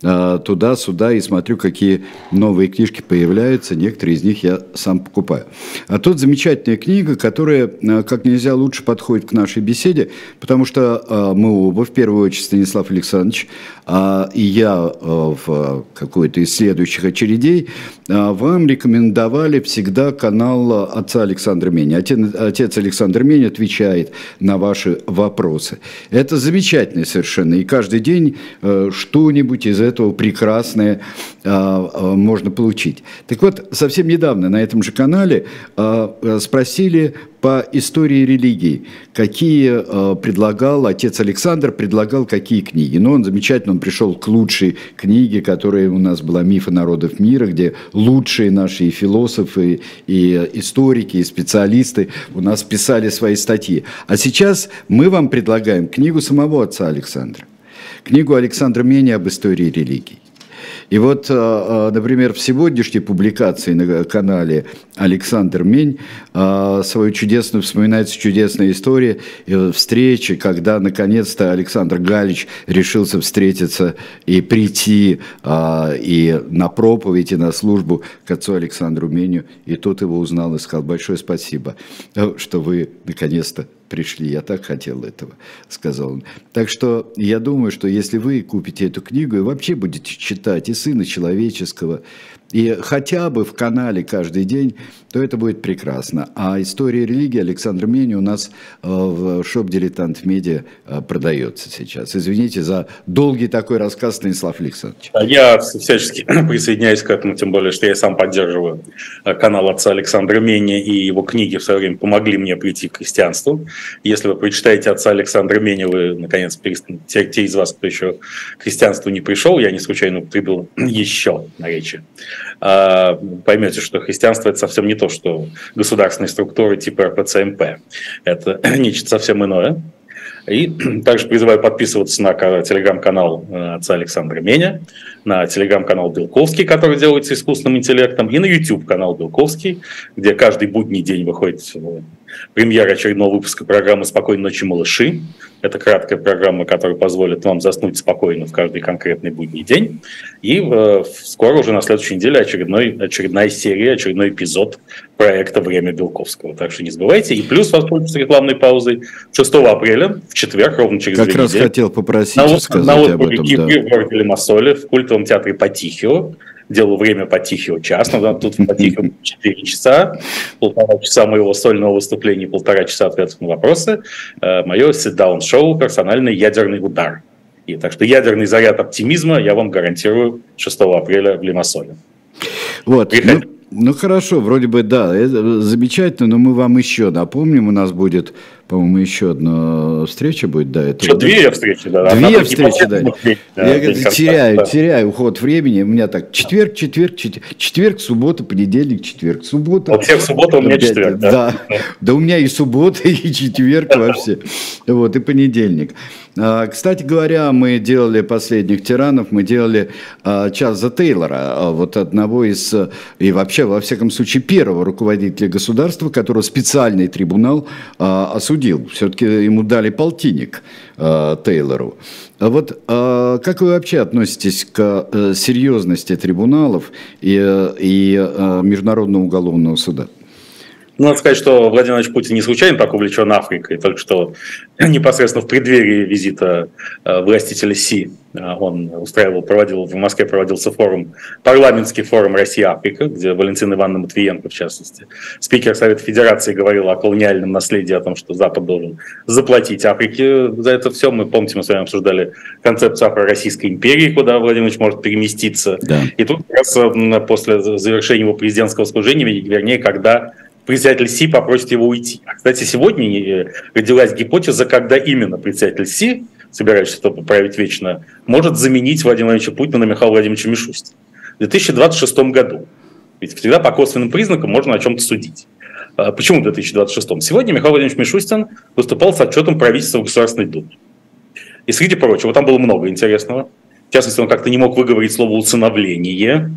А, туда-сюда и смотрю, какие новые книжки появляются. Некоторые из них я сам покупаю. А тут замечательная книга, которая а, как нельзя лучше подходит к нашей беседе, потому что а, мы оба, в первую очередь Станислав Александрович, и я в какой-то из следующих очередей, вам рекомендовали всегда канал отца Александра Мени. Отец Александр Мень отвечает на ваши вопросы. Это замечательно совершенно. И каждый день что-нибудь из этого прекрасное а, а, можно получить. Так вот, совсем недавно на этом же канале а, спросили по истории религии, какие предлагал отец Александр, предлагал какие книги. Но ну, он замечательно, он пришел к лучшей книге, которая у нас была «Мифы народов мира», где лучшие наши и философы, и историки, и специалисты у нас писали свои статьи. А сейчас мы вам предлагаем книгу самого отца Александра книгу Александра Мени об истории религий. И вот, э, э, например, в сегодняшней публикации на канале Александр Мень э, свою чудесную, вспоминается чудесная история встречи, когда наконец-то Александр Галич решился встретиться и прийти и на проповедь, и на службу к отцу Александру Меню. И тот его узнал и сказал, большое спасибо, что вы наконец-то пришли, я так хотел этого, сказал он. Так что я думаю, что если вы купите эту книгу и вообще будете читать и Сына Человеческого, и хотя бы в канале каждый день, то это будет прекрасно. А история религии Александра Мени у нас э, в шоп «Дилетант Медиа» э, продается сейчас. Извините за долгий такой рассказ, Станислав Александрович. Я всячески [CLEARS THROAT] присоединяюсь к этому, тем более, что я сам поддерживаю э, канал отца Александра Мени, и его книги в свое время помогли мне прийти к христианству. Если вы прочитаете отца Александра Мени, вы, наконец, те, те из вас, кто еще к христианству не пришел, я не случайно употребил [CLEARS THROAT] еще на речи, а, поймете, что христианство это совсем не то, что государственные структуры типа РПЦМП. Это [CLEARS THROAT] нечто совсем иное. И [CLEARS THROAT] также призываю подписываться на телеграм-канал э, отца Александра Меня, на телеграм-канал Белковский, который делается искусственным интеллектом, и на YouTube-канал Белковский, где каждый будний день выходит э, премьера очередного выпуска программы «Спокойной ночи, малыши». Это краткая программа, которая позволит вам заснуть спокойно в каждый конкретный будний день. И э, скоро уже на следующей неделе очередной, очередная серия, очередной эпизод проекта «Время Белковского». Так что не забывайте. И плюс воспользуйтесь рекламной паузой 6 апреля, в четверг, ровно через как две раз недели. хотел попросить на, сказать на об этом. Да. в городе Лимассоле, в культовом театре Патихио делал время по Тихио час, но тут в Тихио 4 [LAUGHS] часа, полтора часа моего сольного выступления, полтора часа ответов на вопросы. Э, Мое sit-down-шоу «Персональный ядерный удар». И так что ядерный заряд оптимизма я вам гарантирую 6 апреля в Лимассоле. Вот. Ну, ну хорошо, вроде бы да, это замечательно, но мы вам еще напомним, у нас будет по-моему, еще одна встреча будет до этого. Еще две встречи, да. Две Она встречи, да. Я говорю, теряю, да. теряю уход времени. У меня так четверг, четверг, четверг, четверг, суббота, понедельник, четверг, суббота. У всех суббота, у меня четверг, да? Да, да у меня и суббота, [LAUGHS] и четверг вообще. Вот, и понедельник. А, кстати говоря, мы делали последних тиранов, мы делали а, Чарльза Тейлора, а, вот одного из, и вообще, во всяком случае, первого руководителя государства, которого специальный трибунал осудил судил. Все-таки ему дали полтинник э, Тейлору. А вот э, как вы вообще относитесь к э, серьезности трибуналов и, э, и э, Международного уголовного суда? Ну, надо сказать, что Владимир Владимирович Путин не случайно так увлечен Африкой, только что [CLEARS THROAT] непосредственно в преддверии визита э, властителя Си э, он устраивал, проводил, в Москве проводился форум, парламентский форум Россия-Африка, где Валентина Ивановна Матвиенко, в частности, спикер Совета Федерации говорил о колониальном наследии, о том, что Запад должен заплатить Африке за это все. Мы, помните, мы с вами обсуждали концепцию Афро-Российской империи, куда Владимир Владимирович может переместиться. Да. И тут как раз после завершения его президентского служения, вернее, когда председатель Си попросит его уйти. А, кстати, сегодня э, родилась гипотеза, когда именно председатель Си, собирающийся править вечно, может заменить Владимира Владимировича Путина на Михаила Владимировича Мишустина. В 2026 году. Ведь всегда по косвенным признакам можно о чем-то судить. А, почему в 2026? Сегодня Михаил Владимирович Мишустин выступал с отчетом правительства в Государственной Думе. И среди прочего, там было много интересного. В частности, он как-то не мог выговорить слово «усыновление»,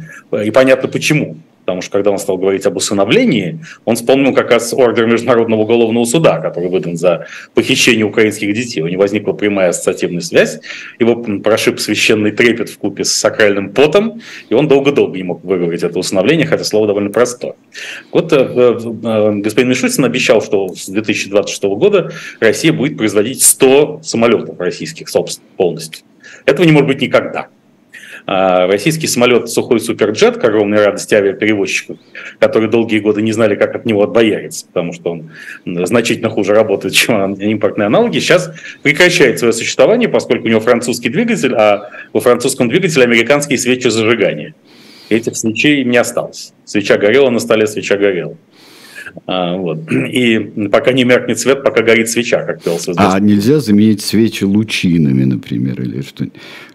и понятно почему потому что когда он стал говорить об усыновлении, он вспомнил как раз ордер Международного уголовного суда, который выдан за похищение украинских детей. У него возникла прямая ассоциативная связь, его прошиб священный трепет в купе с сакральным потом, и он долго-долго не мог выговорить это усыновление, хотя слово довольно простое. Вот э, э, э господин Мишустин обещал, что с 2026 года Россия будет производить 100 самолетов российских, собственно, полностью. Этого не может быть никогда. А, российский самолет «Сухой Суперджет» к огромной радости авиаперевозчиков, которые долгие годы не знали, как от него отбояриться, потому что он значительно хуже работает, [LAUGHS] чем импортные аналоги, сейчас прекращает свое существование, поскольку у него французский двигатель, а у французском двигателе американские свечи зажигания. Этих свечей не осталось. Свеча горела на столе, свеча горела. А, вот. И пока не меркнет свет, пока горит свеча, как пел А нельзя заменить свечи лучинами, например, или что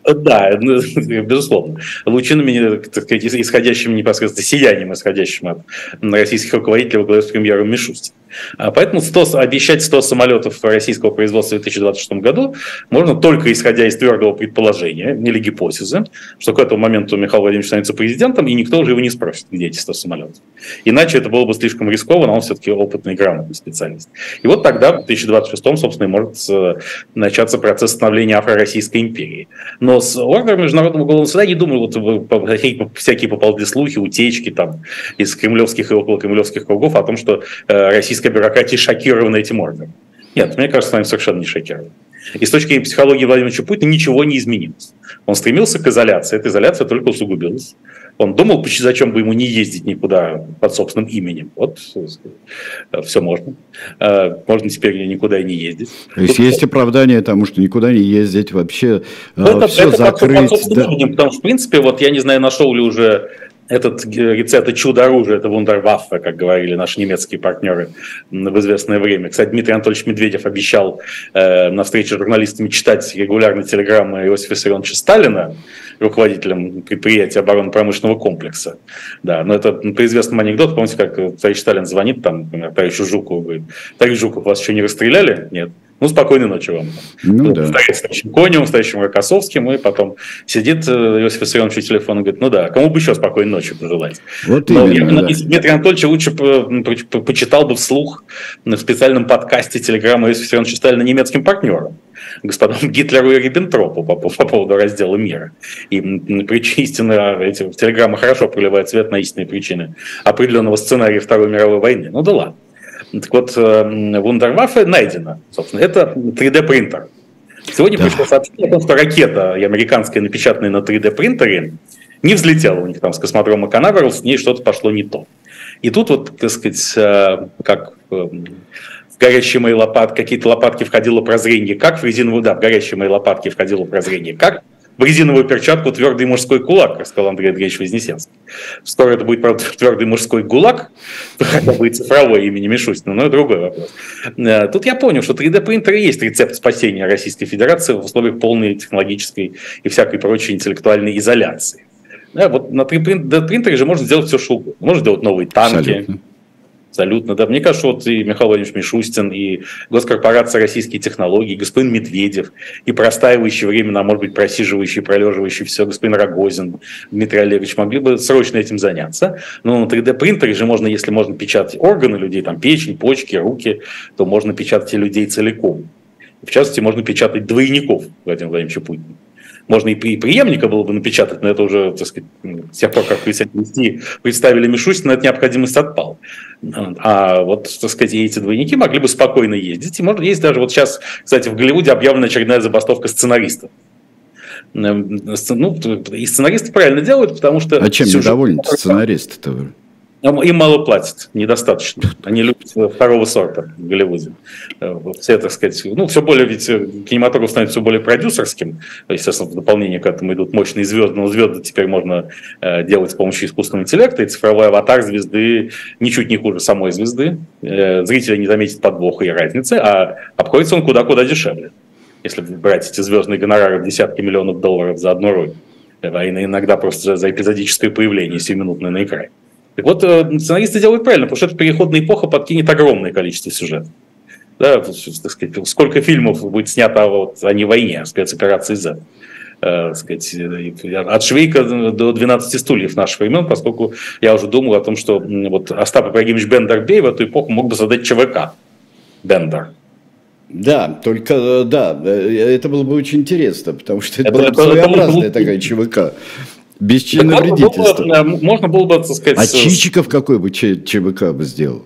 Да, ну, [LAUGHS] безусловно. Лучинами, так сказать, исходящим непосредственно сиянием, исходящим от российских руководителей во главе с премьером Мишустин. А поэтому 100, обещать 100 самолетов российского производства в 2026 году можно только исходя из твердого предположения или гипотезы, что к этому моменту Михаил Владимирович становится президентом, и никто уже его не спросит, где эти 100 самолетов. Иначе это было бы слишком рискованно, он все-таки опытный грамотный специалист. И вот тогда, в 2026, собственно, и может э, начаться процесс становления Афро-Российской империи. Но с органом Международного уголовного суда, не думаю, вот всякие поползли слухи, утечки там из кремлевских и около кремлевских кругов о том, что э, российская российская бюрократия шокирована этим ордером. Нет, мне кажется, они совершенно не шокированы. И с точки зрения психологии Владимира Путина ничего не изменилось. Он стремился к изоляции, эта изоляция только усугубилась. Он думал, зачем бы ему не ездить никуда под собственным именем. Вот, все можно. Э, можно теперь никуда и не ездить. То есть Тут... есть оправдание тому, что никуда не ездить, вообще ну, это, все это закрыть. Под, под собственным да. именем, потому что, в принципе, вот я не знаю, нашел ли уже этот рецепт, это чудо оружия, это вундерваффе, как говорили наши немецкие партнеры в известное время. Кстати, Дмитрий Анатольевич Медведев обещал э, на встрече с журналистами читать регулярно телеграммы Иосифа Виссарионовича Сталина, руководителем предприятия оборонно-промышленного комплекса. Да, но это по известному анекдоту, помните, как товарищ Сталин звонит там, например, товарищу Жукову, говорит, товарищ Жуков, вас еще не расстреляли? Нет. Ну, спокойной ночи вам. Ну, ну да. Стоит с товарищем Коневым, с товарищем Рокоссовским, и потом сидит э, Иосиф Виссарионович у телефона и говорит, ну да, кому бы еще спокойной ночи пожелать. Вот Но именно, я, да. Дмитрий Анатольевич лучше почитал бы вслух на специальном подкасте телеграммы Иосифа Виссарионовича Сталина немецким партнерам господам Гитлеру и Риббентропу по, по поводу раздела мира. И причины истины, эти телеграммы хорошо проливают свет на истинные причины определенного сценария Второй мировой войны. Ну да ладно. Так вот, э, Вундерваффе найдено, собственно. Это 3D-принтер. Сегодня да. пришло сообщение о том, что ракета американская, напечатанная на 3D-принтере, не взлетела у них там с космодрома Канаверал, с ней что-то пошло не то. И тут вот, так сказать, э, как э, в горящие мои лопатки, какие-то лопатки входило прозрение, как в резиновую, да, в горящие мои лопатки входило прозрение, как в резиновую перчатку твердый мужской кулак, сказал Андрей Андреевич Вознесенский. Скоро это будет, правда, [LAUGHS] твердый мужской гулаг, хотя бы и цифровой имени Мишустина, но это другой вопрос. Э, тут я понял, что 3D-принтер и есть рецепт спасения Российской Федерации в условиях полной технологической и всякой прочей интеллектуальной изоляции. Да, вот на 3D-принтере же можно сделать все, что угодно. Можно сделать новые танки, Абсолютно Абсолютно, да. Мне кажется, вот и Михаил Владимирович Мишустин, и госкорпорация «Российские технологии», и господин Медведев, и простаивающий временно, а может быть, просиживающий, пролеживающий все господин Рогозин, Дмитрий Олегович могли бы срочно этим заняться. Но на 3D-принтере же можно, если можно печатать органы людей, там печень, почки, руки, то можно печатать и людей целиком. В частности, можно печатать двойников Владимира Владимировича Путина можно и преемника было бы напечатать, но это уже, так сказать, с тех пор, как вести представили Мишустина, эта необходимость отпала. А вот, так сказать, эти двойники могли бы спокойно ездить. И может есть даже вот сейчас, кстати, в Голливуде объявлена очередная забастовка сценаристов. Эм, ну, и сценаристы правильно делают, потому что... А чем недовольны сценаристы-то? Им мало платят, недостаточно. Они любят второго сорта в Голливуде. Э, все, так сказать, ну, все более, ведь э, кинематограф становится все более продюсерским. Естественно, в дополнение к этому идут мощные звезды, но звезды теперь можно э, делать с помощью искусственного интеллекта, и цифровой аватар звезды ничуть не хуже самой звезды. Зрители не заметят подвоха и разницы, а обходится он куда-куда дешевле. Если брать эти звездные гонорары в десятки миллионов долларов за одну роль. А иногда просто за эпизодическое появление сиюминутное на экране. Так вот, э, сценаристы делают правильно, потому что эта переходная эпоха подкинет огромное количество сюжетов. Да, так сказать, сколько фильмов будет снято вот, о не войне, а спецоперации Z. э, сказать, э, от Швейка до 12 стульев наших времен, поскольку я уже думал о том, что вот Остап Ибрагимович Бендер-Бей в эту эпоху мог бы создать ЧВК. Бендер. Да, только, да, это было бы очень интересно, потому что это, это была своеобразная это, такая ЧВК. Без чиновредительства. Можно было бы, так сказать... А Чичиков какой бы ЧВК бы сделал?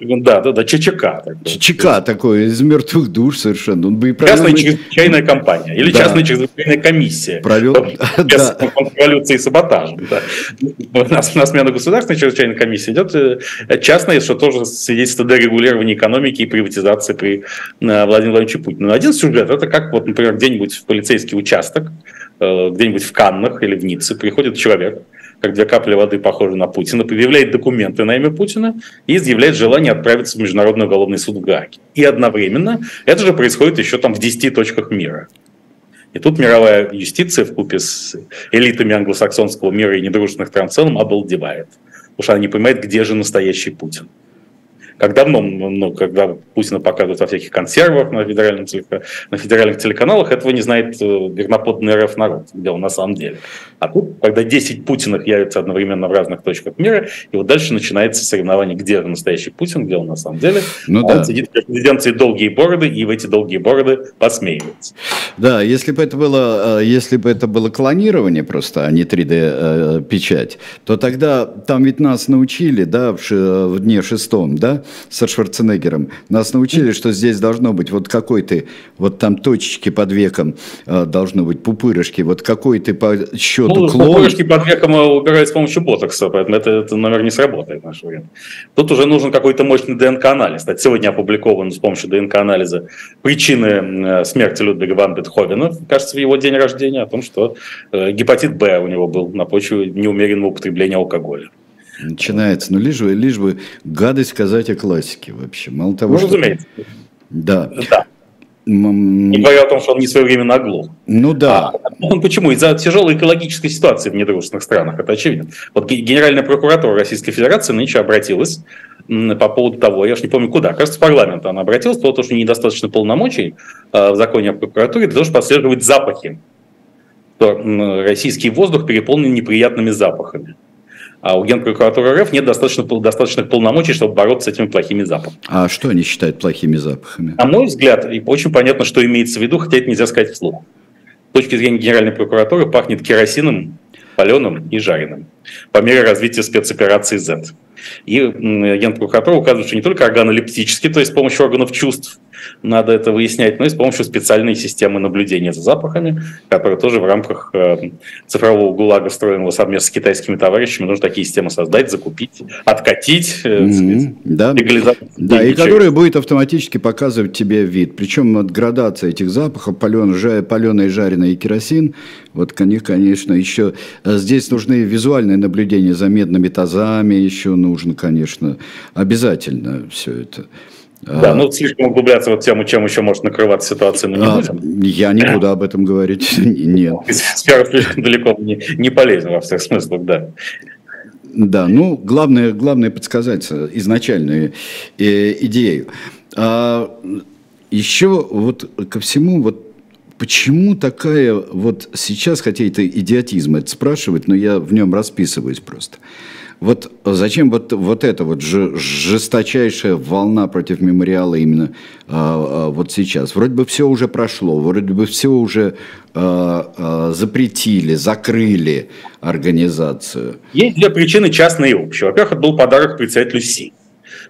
Да, да, да, ЧЧК. ЧЧК такой, из мертвых душ совершенно. Он бы и Частная чрезвычайная компания или да. частная чрезвычайная комиссия. Провел, без [LAUGHS] да. революции и саботажа. Да. На, на смену государственной чрезвычайной комиссии идет э, частная, что тоже свидетельство дерегулирования экономики и приватизации при э, Владимире Владимировиче Путине. Но один сюжет, это как, вот, например, где-нибудь в полицейский участок, где-нибудь в Каннах или в Ницце приходит человек, как две капли воды похожи на Путина, предъявляет документы на имя Путина и изъявляет желание отправиться в Международный уголовный суд в Гааге. И одновременно это же происходит еще там в 10 точках мира. И тут мировая юстиция в купе с элитами англосаксонского мира и недружественных целом обалдевает. Потому что она не понимает, где же настоящий Путин. Как давно, ну, когда Путина показывают во всяких консервах на, федеральном, на федеральных телеканалах, этого не знает э, верноподданный РФ народ, где он на самом деле. А тут, когда 10 Путинов явятся одновременно в разных точках мира, и вот дальше начинается соревнование, где настоящий Путин, где он на самом деле. Ну, а да. Он сидит в резиденции долгие бороды, и в эти долгие бороды посмеивается. Да, если бы это было, э, если бы это было клонирование просто, а не 3D-печать, э, то тогда там ведь нас научили, да, в дне шестом, да, со Шварценеггером. Нас научили, что здесь должно быть вот какой-то, вот там точечки под веком э, должно быть, пупырышки, вот какой то по счету ну, клон. Пупырышки под веком э, убирают с помощью ботокса, поэтому это, это наверное, не сработает в наше время. Тут уже нужен какой-то мощный ДНК-анализ. Кстати, сегодня опубликован с помощью ДНК-анализа причины э, смерти Людвига ван Бетховена, кажется, в его день рождения, о том, что гепатит Б у него был на почве неумеренного употребления алкоголя. Начинается. Ну, лишь бы, лишь бы гадость сказать о классике вообще. Мало того, ну, что... разумеется. Да. Да. Не говоря о том, что он не своевременно оглох. Ну да. А, он почему? Из-за тяжелой экологической ситуации в недружественных странах, это очевидно. Вот Генеральная прокуратура Российской Федерации нынче обратилась по поводу того, я уж не помню куда, кажется, в парламент она обратилась, по поводу того, что недостаточно полномочий а, в законе о прокуратуре для того, чтобы отслеживать запахи. Что российский воздух переполнен неприятными запахами а у Генпрокуратуры РФ нет достаточно, достаточных полномочий, чтобы бороться с этими плохими запахами. А что они считают плохими запахами? На мой взгляд, очень понятно, что имеется в виду, хотя это нельзя сказать вслух. С точки зрения Генеральной прокуратуры пахнет керосином, паленым и жареным по мере развития спецоперации Z. И Генпрокуратура указывает, что не только органолептически, то есть с помощью органов чувств, надо это выяснять, но и с помощью специальной системы наблюдения за запахами, которая тоже в рамках э, цифрового ГУЛАГа, встроенного совместно с китайскими товарищами, нужно такие системы создать, закупить, откатить, mm-hmm. сказать, да. легализовать. Да, и которая будет автоматически показывать тебе вид. Причем вот градация этих запахов, паленый, паленый, жареный и керосин, вот них, конечно, еще э, здесь нужны визуальные наблюдения за медными тазами, еще нужно, конечно, обязательно все это. Да, ну слишком углубляться в эту тему, чем еще может накрываться ситуация, мы не а, будем. Я не буду об этом говорить, [LAUGHS] нет. [LAUGHS] Сфера слишком далеко не, не полезна во всех смыслах, да. Да, ну, главное, главное подсказать изначальную э, идею. А, еще вот ко всему, вот почему такая вот сейчас, хотя это идиотизм это спрашивать, но я в нем расписываюсь просто. Вот зачем вот, вот эта вот жесточайшая волна против мемориала именно а, а, вот сейчас? Вроде бы все уже прошло, вроде бы все уже а, а, запретили, закрыли организацию. Есть две причины частные и общие. Во-первых, это был подарок председателю Си.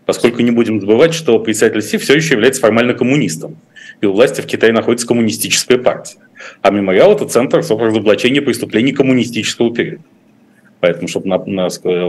Поскольку не будем забывать, что председатель Си все еще является формально коммунистом. И у власти в Китае находится коммунистическая партия. А мемориал – это центр разоблачения преступлений коммунистического периода. Поэтому, чтобы на, на,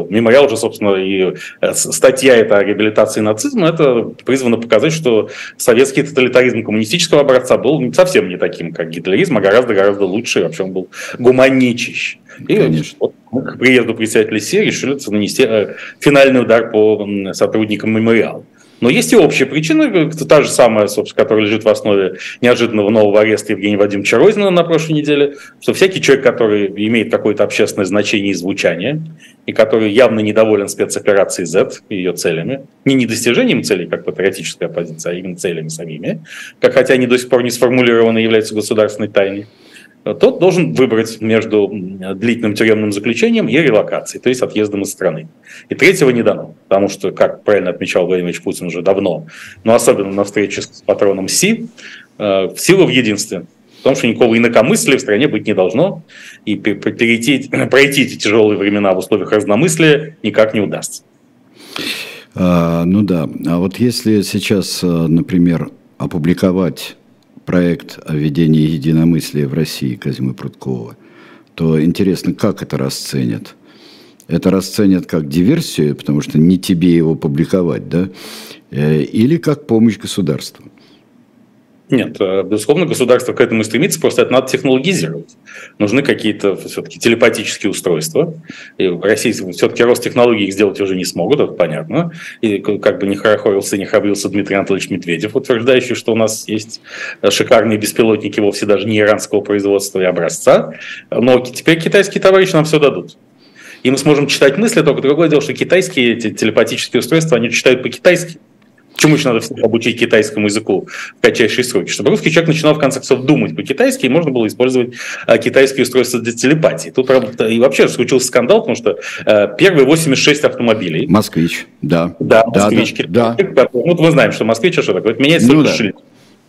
мемориал уже, собственно, и э, статья эта о реабилитации нацизма, это призвано показать, что советский тоталитаризм коммунистического образца был совсем не таким, как гитлеризм, а гораздо-гораздо лучше, и вообще он был гуманничищ. И Конечно. вот к приезду председателя Си решили нанести э, финальный удар по сотрудникам мемориала. Но есть и общая причина, та же самая, собственно, которая лежит в основе неожиданного нового ареста Евгения Вадимовича Розина на прошлой неделе, что всякий человек, который имеет какое-то общественное значение и звучание, и который явно недоволен спецоперацией Z и ее целями, не недостижением целей, как патриотическая оппозиция, а именно целями самими, как хотя они до сих пор не сформулированы, являются государственной тайной, тот должен выбрать между длительным тюремным заключением и релокацией, то есть отъездом из страны. И третьего не дано, потому что, как правильно отмечал Владимир Путин уже давно, но особенно на встрече с патроном Си, э, сила в единстве. В том, что никакого инакомыслия в стране быть не должно, и перейти, [CLEARS THROAT] пройти эти тяжелые времена в условиях разномыслия никак не удастся. А, ну да, а вот если сейчас, э, например, опубликовать проект о введении единомыслия в России Казимы Прудкова, то интересно, как это расценят? Это расценят как диверсию, потому что не тебе его публиковать, да? Э, или как помощь государству? Нет, э, безусловно, государство к этому стремится, просто это надо технологизировать. Нужны какие-то все-таки телепатические устройства. И в России все-таки рост технологий их сделать уже не смогут, это понятно. И как бы не хорохорился, не храбрился Дмитрий Анатольевич Медведев, утверждающий, что у нас есть шикарные беспилотники вовсе даже не иранского производства и образца. Но теперь китайские товарищи нам все дадут и мы сможем читать мысли, только другое дело, что китайские эти телепатические устройства, они читают по-китайски. Почему еще надо всех обучить китайскому языку в кратчайшие сроки? Чтобы русский человек начинал, в конце концов, думать по-китайски, и можно было использовать а, китайские устройства для телепатии. Тут и вообще случился скандал, потому что а, первые 86 автомобилей... Москвич, да. Да, москвич. Да, да. Ну, мы знаем, что москвич, а что такое? Это меняется ну, да. шильдик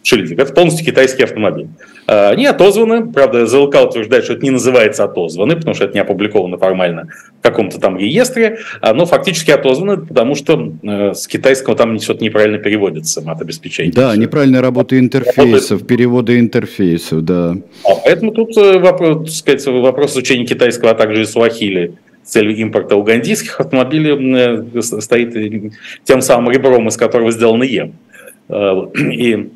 шильдик. Это полностью китайский автомобиль. А, они отозваны, правда, ЗЛК утверждает, что это не называется отозваны, потому что это не опубликовано формально в каком-то там реестре, а, но фактически отозваны, потому что э, с китайского там что-то неправильно переводится матобеспечение. Да, неправильная работа интерфейсов, переводы интерфейсов, да. А поэтому тут э, вопрос, сказать, вопрос изучения китайского, а также и суахили с целью импорта угандийских автомобилей э, стоит тем самым ребром, из которого сделан ЕМ. [CLEARS THROAT] И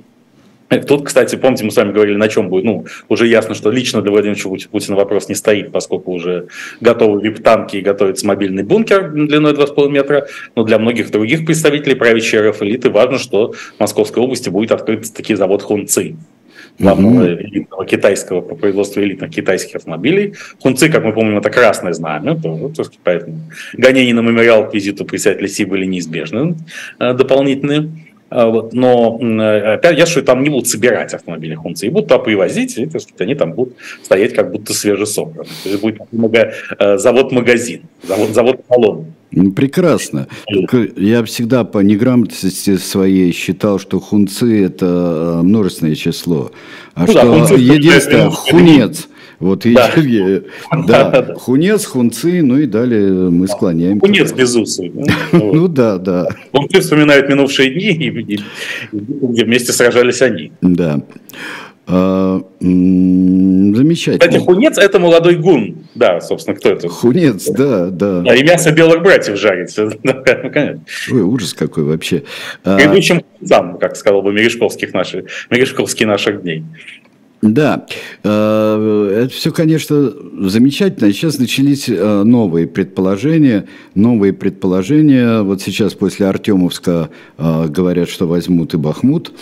Тут, кстати, помните, мы с вами говорили, на чем будет. Ну, уже ясно, что лично для Владимира Путина вопрос не стоит, поскольку уже готовы вип-танки и готовится мобильный бункер длиной 2,5 метра. Но для многих других представителей правящей РФ элиты важно, что в Московской области будет открыт таки завод Хунци главного mm-hmm. элитного китайского по производству элитных китайских автомобилей. Хунци, как мы помним, это красное знамя, то, то, поэтому гонения на мемориал к визиту председателя Си были неизбежны э, дополнительные. А, вот, но опять я что там не будут собирать автомобили Хунцы, и будут туда привозить, и так сказать, они там будут стоять как будто свежесобранные. То есть будет э, завод-магазин, завод, завод-салон. Ну, прекрасно. Я всегда по неграмотности своей считал, что хунцы – это э, множественное число. А ну, что да, единственное, хунец – вот да. и, [LAUGHS] да, да, хунец, хунцы, ну и далее мы склоняем. Хунец без усы. [LAUGHS] Ну да, да. Хунцы вспоминают минувшие дни, и где вместе сражались они. Да. А, замечательно. Кстати, хунец – это молодой гун. Да, собственно, кто это? Хунец, да, да. А и мясо белых братьев жарится. [LAUGHS] Ой, ужас какой вообще. Предыдущим хунцам, как сказал бы Мережковских наших, Мережковский наших дней. Да, э, это все, конечно, замечательно. Сейчас начались э, новые предположения. Новые предположения. Вот сейчас после Артемовска э, говорят, что возьмут и Бахмут.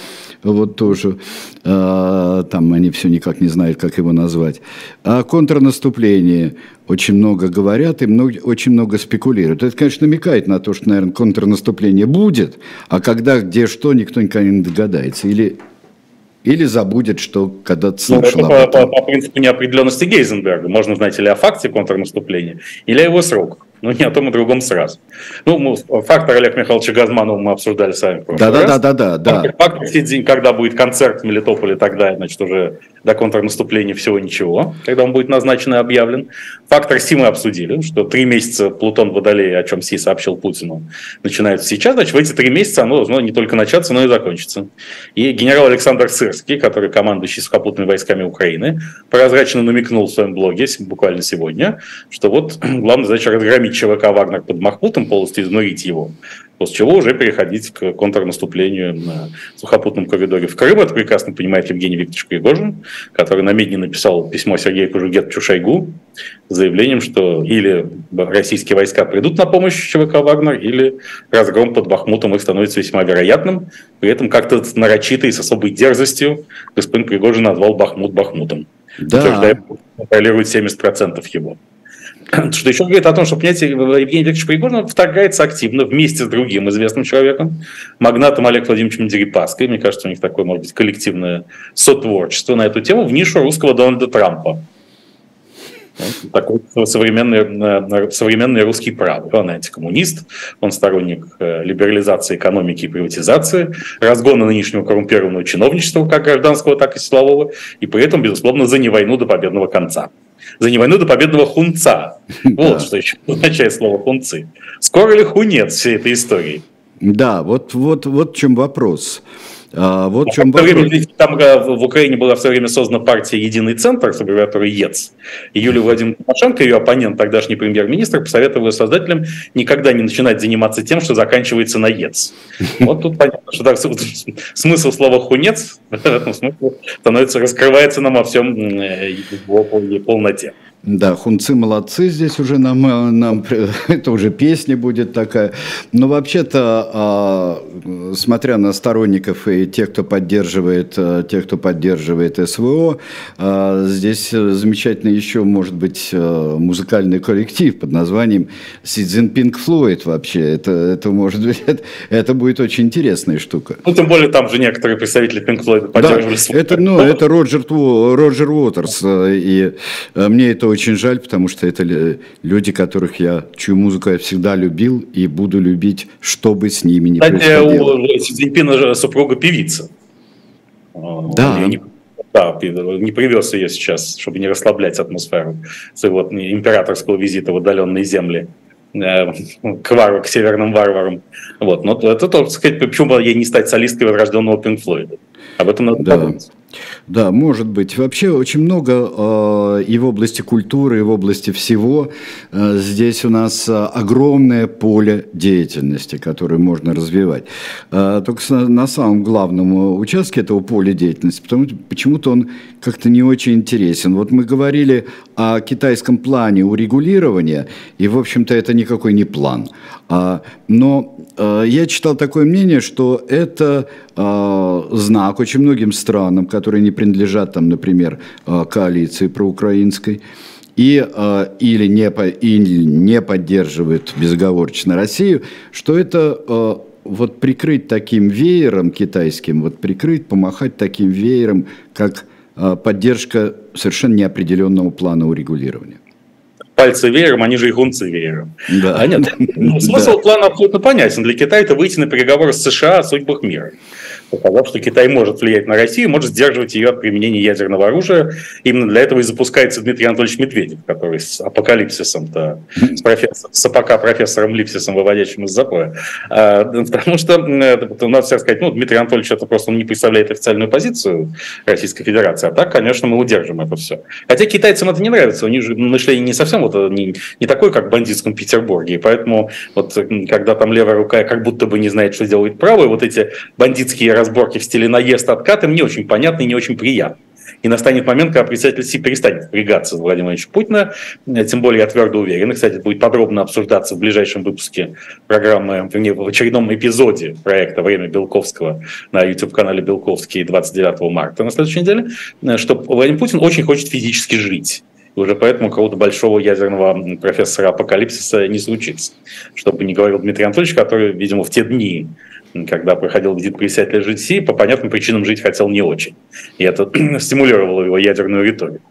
Вот тоже. Там они все никак не знают, как его назвать. О контрнаступлении очень много говорят и много, очень много спекулируют. Это, конечно, намекает на то, что, наверное, контрнаступление будет, а когда, где, что, никто никогда не догадается. Или или забудет, что когда-то ну, слышал ну, это по, по, по принципу неопределенности Гейзенберга. Можно знать или о факте контрнаступления, или о его сроках но не о том и другом сразу. Ну, фактор Олега Михайловича Газманова мы обсуждали с вами. Да, да, да, да, да, да. Фактор, когда будет концерт в Мелитополе, тогда, значит, уже до контрнаступления всего ничего, когда он будет назначен и объявлен. Фактор Си мы обсудили, что три месяца Плутон Водолея, о чем Си сообщил Путину, начинается сейчас. Значит, в эти три месяца оно должно не только начаться, но и закончиться. И генерал Александр Сырский, который командующий сухопутными войсками Украины, прозрачно намекнул в своем блоге буквально сегодня, что вот [CLEARS THROAT] главная задача разгромить ЧВК «Вагнер» под Махмутом, полностью изнурить его, после чего уже переходить к контрнаступлению на сухопутном коридоре в Крым. Это прекрасно понимает Евгений Викторович Пригожин, который намедни написал письмо Сергею Кужугетовичу Шойгу с заявлением, что или российские войска придут на помощь ЧВК «Вагнер», или разгром под Бахмутом их становится весьма вероятным. При этом как-то нарочито и с особой дерзостью господин Пригожин назвал Бахмут Бахмутом. Да. Утверждая, контролирует 70% его. [CLEARS THROAT] Что еще говорит о том, что понятие Евгений Викторович Пригожин вторгается активно вместе с другим известным человеком, магнатом Олег Владимировичем Дерипаской. Мне кажется, у них такое, может быть, коллективное сотворчество на эту тему в нишу русского Дональда Трампа. Такой современный, э, современный русский правый. Он антикоммунист, он сторонник э, либерализации экономики и приватизации, разгона нынешнего коррумпированного чиновничества, как гражданского, так и силового, и при этом, безусловно, за не войну до победного конца за не войну до победного хунца. [LAUGHS] Вот что еще означает слово хунцы. Скоро ли хунец всей этой истории? Да, вот, вот, вот в чем вопрос. А, вот в чем. Время, там э, в Украине была в свое время создана партия «Единый центр» с аббревиатурой ЕЦ. И Юлия Владимировна Тимошенко, ее оппонент, тогдашний премьер-министр, посоветовал создателям никогда не начинать заниматься тем, что заканчивается на ЕЦ. [LAUGHS] Вот тут понятно, что так, [LAUGHS] смысл слова «хунец» [LAUGHS] в этом смысле становится, раскрывается нам во всем его полноте. Да, хунцы молодцы здесь уже нам, нам [LAUGHS] это уже песня будет такая. Но вообще-то, а, смотря на сторонников и тех, кто поддерживает, а, тех, кто поддерживает СВО, а, здесь замечательно еще может быть музыкальный коллектив под названием Си Цзиньпинг Флойд вообще. Это, это может быть, [LAUGHS] это, это будет очень интересная штука. Ну, тем более там же некоторые представители Пинк Флойда поддерживали. Да, это, ну, это Роджер, Роджер Уотерс, и мне это очень жаль, потому что это люди, которых я, чью музыку я всегда любил и буду любить, что бы с ними ни Кстати, происходило. у Си Цзиньпина супруга певица. Да. Я не, да, не привез ее сейчас, чтобы не расслаблять атмосферу своего императорского визита в отдаленные земли э, к, варвар, к северным варварам. Вот. Но это, так сказать, почему бы ей не стать солисткой возрожденного Пинк Флойда? Об этом надо да. подумать. Да, может быть. Вообще очень много э, и в области культуры, и в области всего. Э, здесь у нас э, огромное поле деятельности, которое можно развивать. Только на, самом главном участке этого поля деятельности, потому почему-то он как-то не очень интересен. Вот мы говорили о китайском плане урегулирования, и, в общем-то, это никакой не план. А, но я читал такое мнение, что это знак очень многим странам, которые не принадлежат, там, например, э, коалиции проукраинской, и, э, или, не, или не поддерживают безоговорочно Россию, что это э, вот прикрыть таким веером китайским, вот прикрыть, помахать таким веером, как поддержка совершенно неопределенного плана урегулирования пальцы веером, они же и гунцы веером. Да. А нет, ну, [LAUGHS] смысл да. плана абсолютно понятен. Для Китая это выйти на переговоры с США о судьбах мира показав, что Китай может влиять на Россию, может сдерживать ее от применения ядерного оружия. Именно для этого и запускается Дмитрий Анатольевич Медведев, который с апокалипсисом-то, с, профессор, с АПК профессором Липсисом, выводящим из запоя. А, потому что, нас все сказать, ну, Дмитрий Анатольевич это просто он не представляет официальную позицию Российской Федерации, а так, конечно, мы удержим это все. Хотя китайцам это не нравится, у них же мышление не совсем вот не, не такое, как в бандитском Петербурге, и поэтому вот когда там левая рука как будто бы не знает, что делает правая, вот эти бандитские разборки в стиле наезд откат им не очень понятны и не очень приятны. И настанет момент, когда председатель Си перестанет впрягаться за Владимира Владимировича Путина. Тем более я твердо уверен. Кстати, это будет подробно обсуждаться в ближайшем выпуске программы, вернее, в очередном эпизоде проекта «Время Белковского» на YouTube-канале Белковский 29 марта на следующей неделе, что Владимир Путин очень хочет физически жить. И уже поэтому какого-то большого ядерного профессора апокалипсиса не случится. Чтобы не говорил Дмитрий Анатольевич, который, видимо, в те дни когда проходил визит председателя GDC, по понятным причинам жить хотел не очень. И это [CLEARS THROAT] стимулировало его ядерную риторику.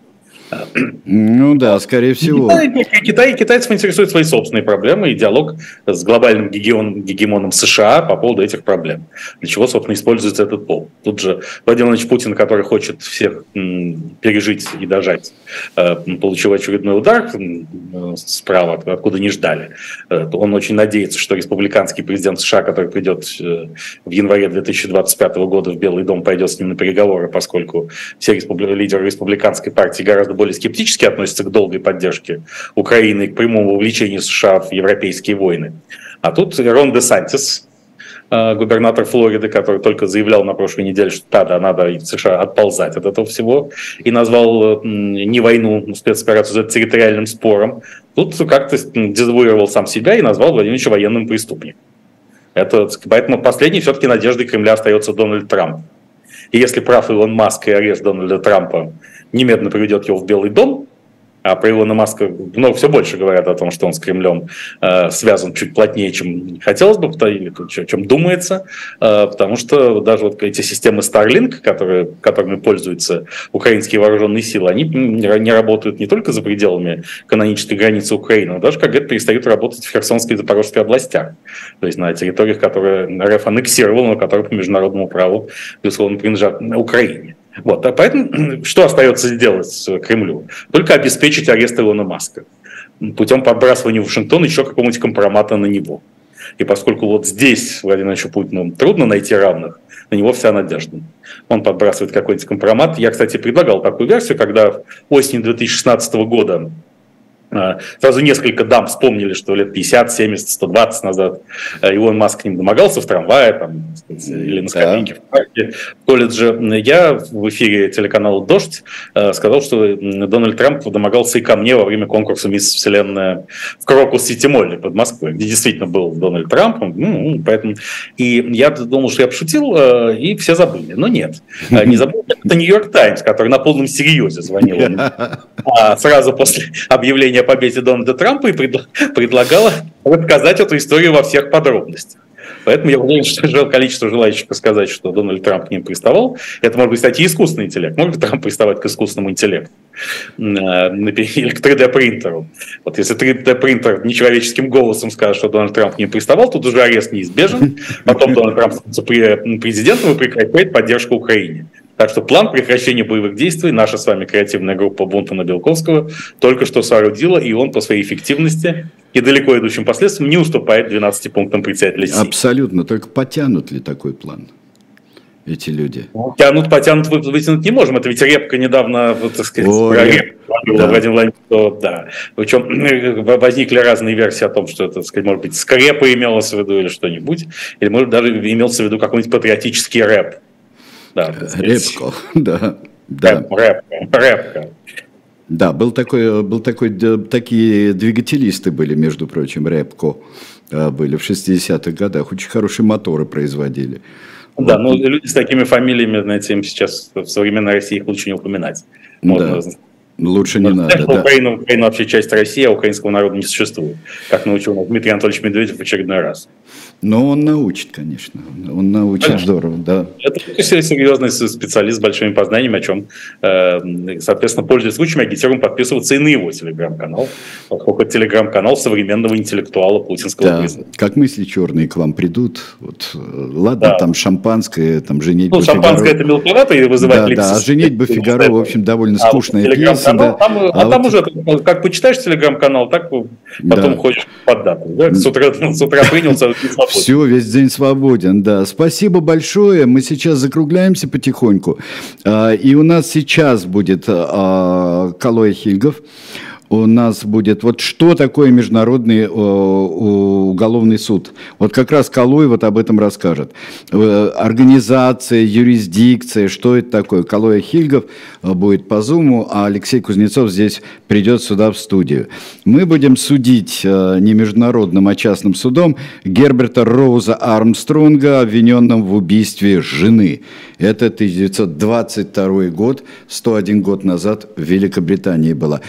Ну да, скорее всего. Китай, Китай, китайцев интересуют свои собственные проблемы и диалог с глобальным гегемоном, гегемоном США по поводу этих проблем. Для чего, собственно, используется этот пол. Тут же Владимир Владимирович Путин, который хочет всех пережить и дожать, э, получил очередной удар справа, откуда не ждали. Э, он очень надеется, что республиканский президент США, который придет э, в январе 2025 года в Белый дом, пойдет с ним на переговоры, поскольку все лидеры республиканской партии гораздо более более скептически относятся к долгой поддержке Украины и к прямому вовлечению США в европейские войны. А тут Рон де Сантис, э, губернатор Флориды, который только заявлял на прошлой неделе, что да, да, надо США отползать от этого всего, и назвал не войну, спецоперацию территориальным спором, тут как-то дезавуировал сам себя и назвал Владимировича военным преступником. Это, поэтому последней все-таки надеждой Кремля остается Дональд Трамп. И если прав Илон Маск и арест Дональда Трампа немедленно приведет его в Белый дом, А про Илона Маска много все больше говорят о том, что он с Кремлем э, связан чуть плотнее, чем хотелось бы, или чем думается, э, потому что даже вот эти системы Starlink, которые, которыми пользуются украинские вооруженные силы, они не работают не только за пределами канонической границы Украины, но даже, как говорят, перестают работать в Херсонской и Запорожской областях, то есть на территориях, которые РФ аннексировал, но которые по международному праву, безусловно, принадлежат Украине. Вот, а поэтому [CLEARS THROAT] что остается сделать Кремлю? Только обеспечить арест Илона Маска путем подбрасывания в Вашингтон еще какого-нибудь компромата на него. И поскольку вот здесь Владимиру Путину трудно найти равных, на него вся надежда. Он подбрасывает какой-нибудь компромат. Я, кстати, предлагал такую версию, когда осенью 2016 года сразу несколько дам вспомнили, что лет 50, 70, 120 назад э, Илон Маск к ним домогался в трамвае там, или на скамейке да. в парке, в колледже. Я в эфире телеканала «Дождь» э, сказал, что Дональд Трамп домогался и ко мне во время конкурса «Мисс Вселенная» в Крокус-Сити-Молле под Москвой, где действительно был Дональд Трамп. Ну, поэтому... И я думал, что я пошутил, э, и все забыли. Но нет. Не забыл, это «Нью-Йорк Таймс», который на полном серьезе звонил [LAUGHS] а сразу после объявления о победе Дональда Трампа и [LAUGHS] предлагала рассказать эту историю во всех подробностях. Поэтому я уверен, что количество желающих сказать, что Дональд Трамп к ним приставал, это может быть, кстати, искусственный интеллект. Может Трамп приставать к искусственному интеллекту э, [LAUGHS] или к 3D-принтеру. Вот если 3D-принтер нечеловеческим голосом скажет, что Дональд Трамп к ним приставал, тут уже арест неизбежен. Потом [LAUGHS] Дональд Трамп становится президентом и прекращает поддержку Украине. Так что план прекращения боевых действий наша с вами креативная группа Бунтона Белковского только что соорудила, и он по своей эффективности и далеко идущим последствиям не уступает 12 пунктам председателя Си. Абсолютно. Только потянут ли такой план? эти люди? Ну, тянут, потянут, вытянуть не можем. Это ведь репка недавно, вот, так сказать, Ой, про репку да. Владимир Владимирович, что, да. Причем возникли разные версии о том, что это, так сказать, может быть, скрепа имелось в виду или что-нибудь, или, может, даже имелся в виду какой-нибудь патриотический рэп. Да, Репко, [LAUGHS] да. да. Рэпка, рэпка. Да, был такой, был такой, такие двигателисты были, между прочим, Рэпко э, были в 60-х годах. Очень хорошие моторы производили. Да, вот. но люди с такими фамилиями, знаете, им сейчас в современной России их лучше не упоминать. Можно да. Лучше не Но, надо. Да. Украина, Украина вообще часть России, а украинского народа не существует, как научил Дмитрий Анатольевич Медведев в очередной раз. Но он научит, конечно. Он научит конечно. здорово, да. Это серьезный специалист с большими познаниями, о чем, э, соответственно, пользуясь случаем, агитируем подписываться и на его телеграм-канал, поскольку телеграм-канал современного интеллектуала путинского да. Как мысли черные к вам придут, вот, э, ладно, да. там шампанское, там женитьба Ну, шампанское Фигаро. это мелковато и вызывает да, да, а женитьба Фигаро, в общем, довольно а скучная вот пьеса. Да. Там, а, а вот... там уже, как почитаешь телеграм-канал, так потом да. хочешь поддаться. Да? С, утра, [LAUGHS] с утра принялся, все, весь день свободен, да. Спасибо большое. Мы сейчас закругляемся потихоньку. А, и у нас сейчас будет а, Калой Хильгов у нас будет, вот что такое Международный уголовный суд. Вот как раз Калуй вот об этом расскажет. Э, организация, юрисдикция, что это такое. Калуя Хильгов э, будет по Зуму, а Алексей Кузнецов здесь придет сюда в студию. Мы будем судить э, не международным, а частным судом Герберта Роуза Армстронга, обвиненным в убийстве жены. Это 1922 год, 101 год назад в Великобритании было.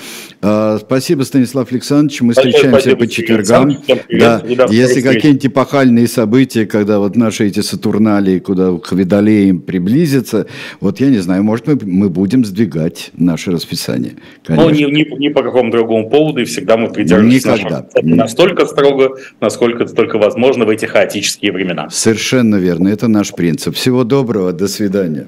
Спасибо, Станислав Александрович. Мы Большое встречаемся по четвергам. Да. Если какие-нибудь эпохальные события, когда вот наши эти Сатурналии, куда к Водолеям приблизятся, вот я не знаю, может, мы, мы будем сдвигать наше расписание. Конечно. Ну, ни, ни, ни по какому другому поводу, и всегда мы придерживаемся Никогда. настолько строго, насколько это только возможно в эти хаотические времена. Совершенно верно. Это наш принцип. Всего доброго. До свидания.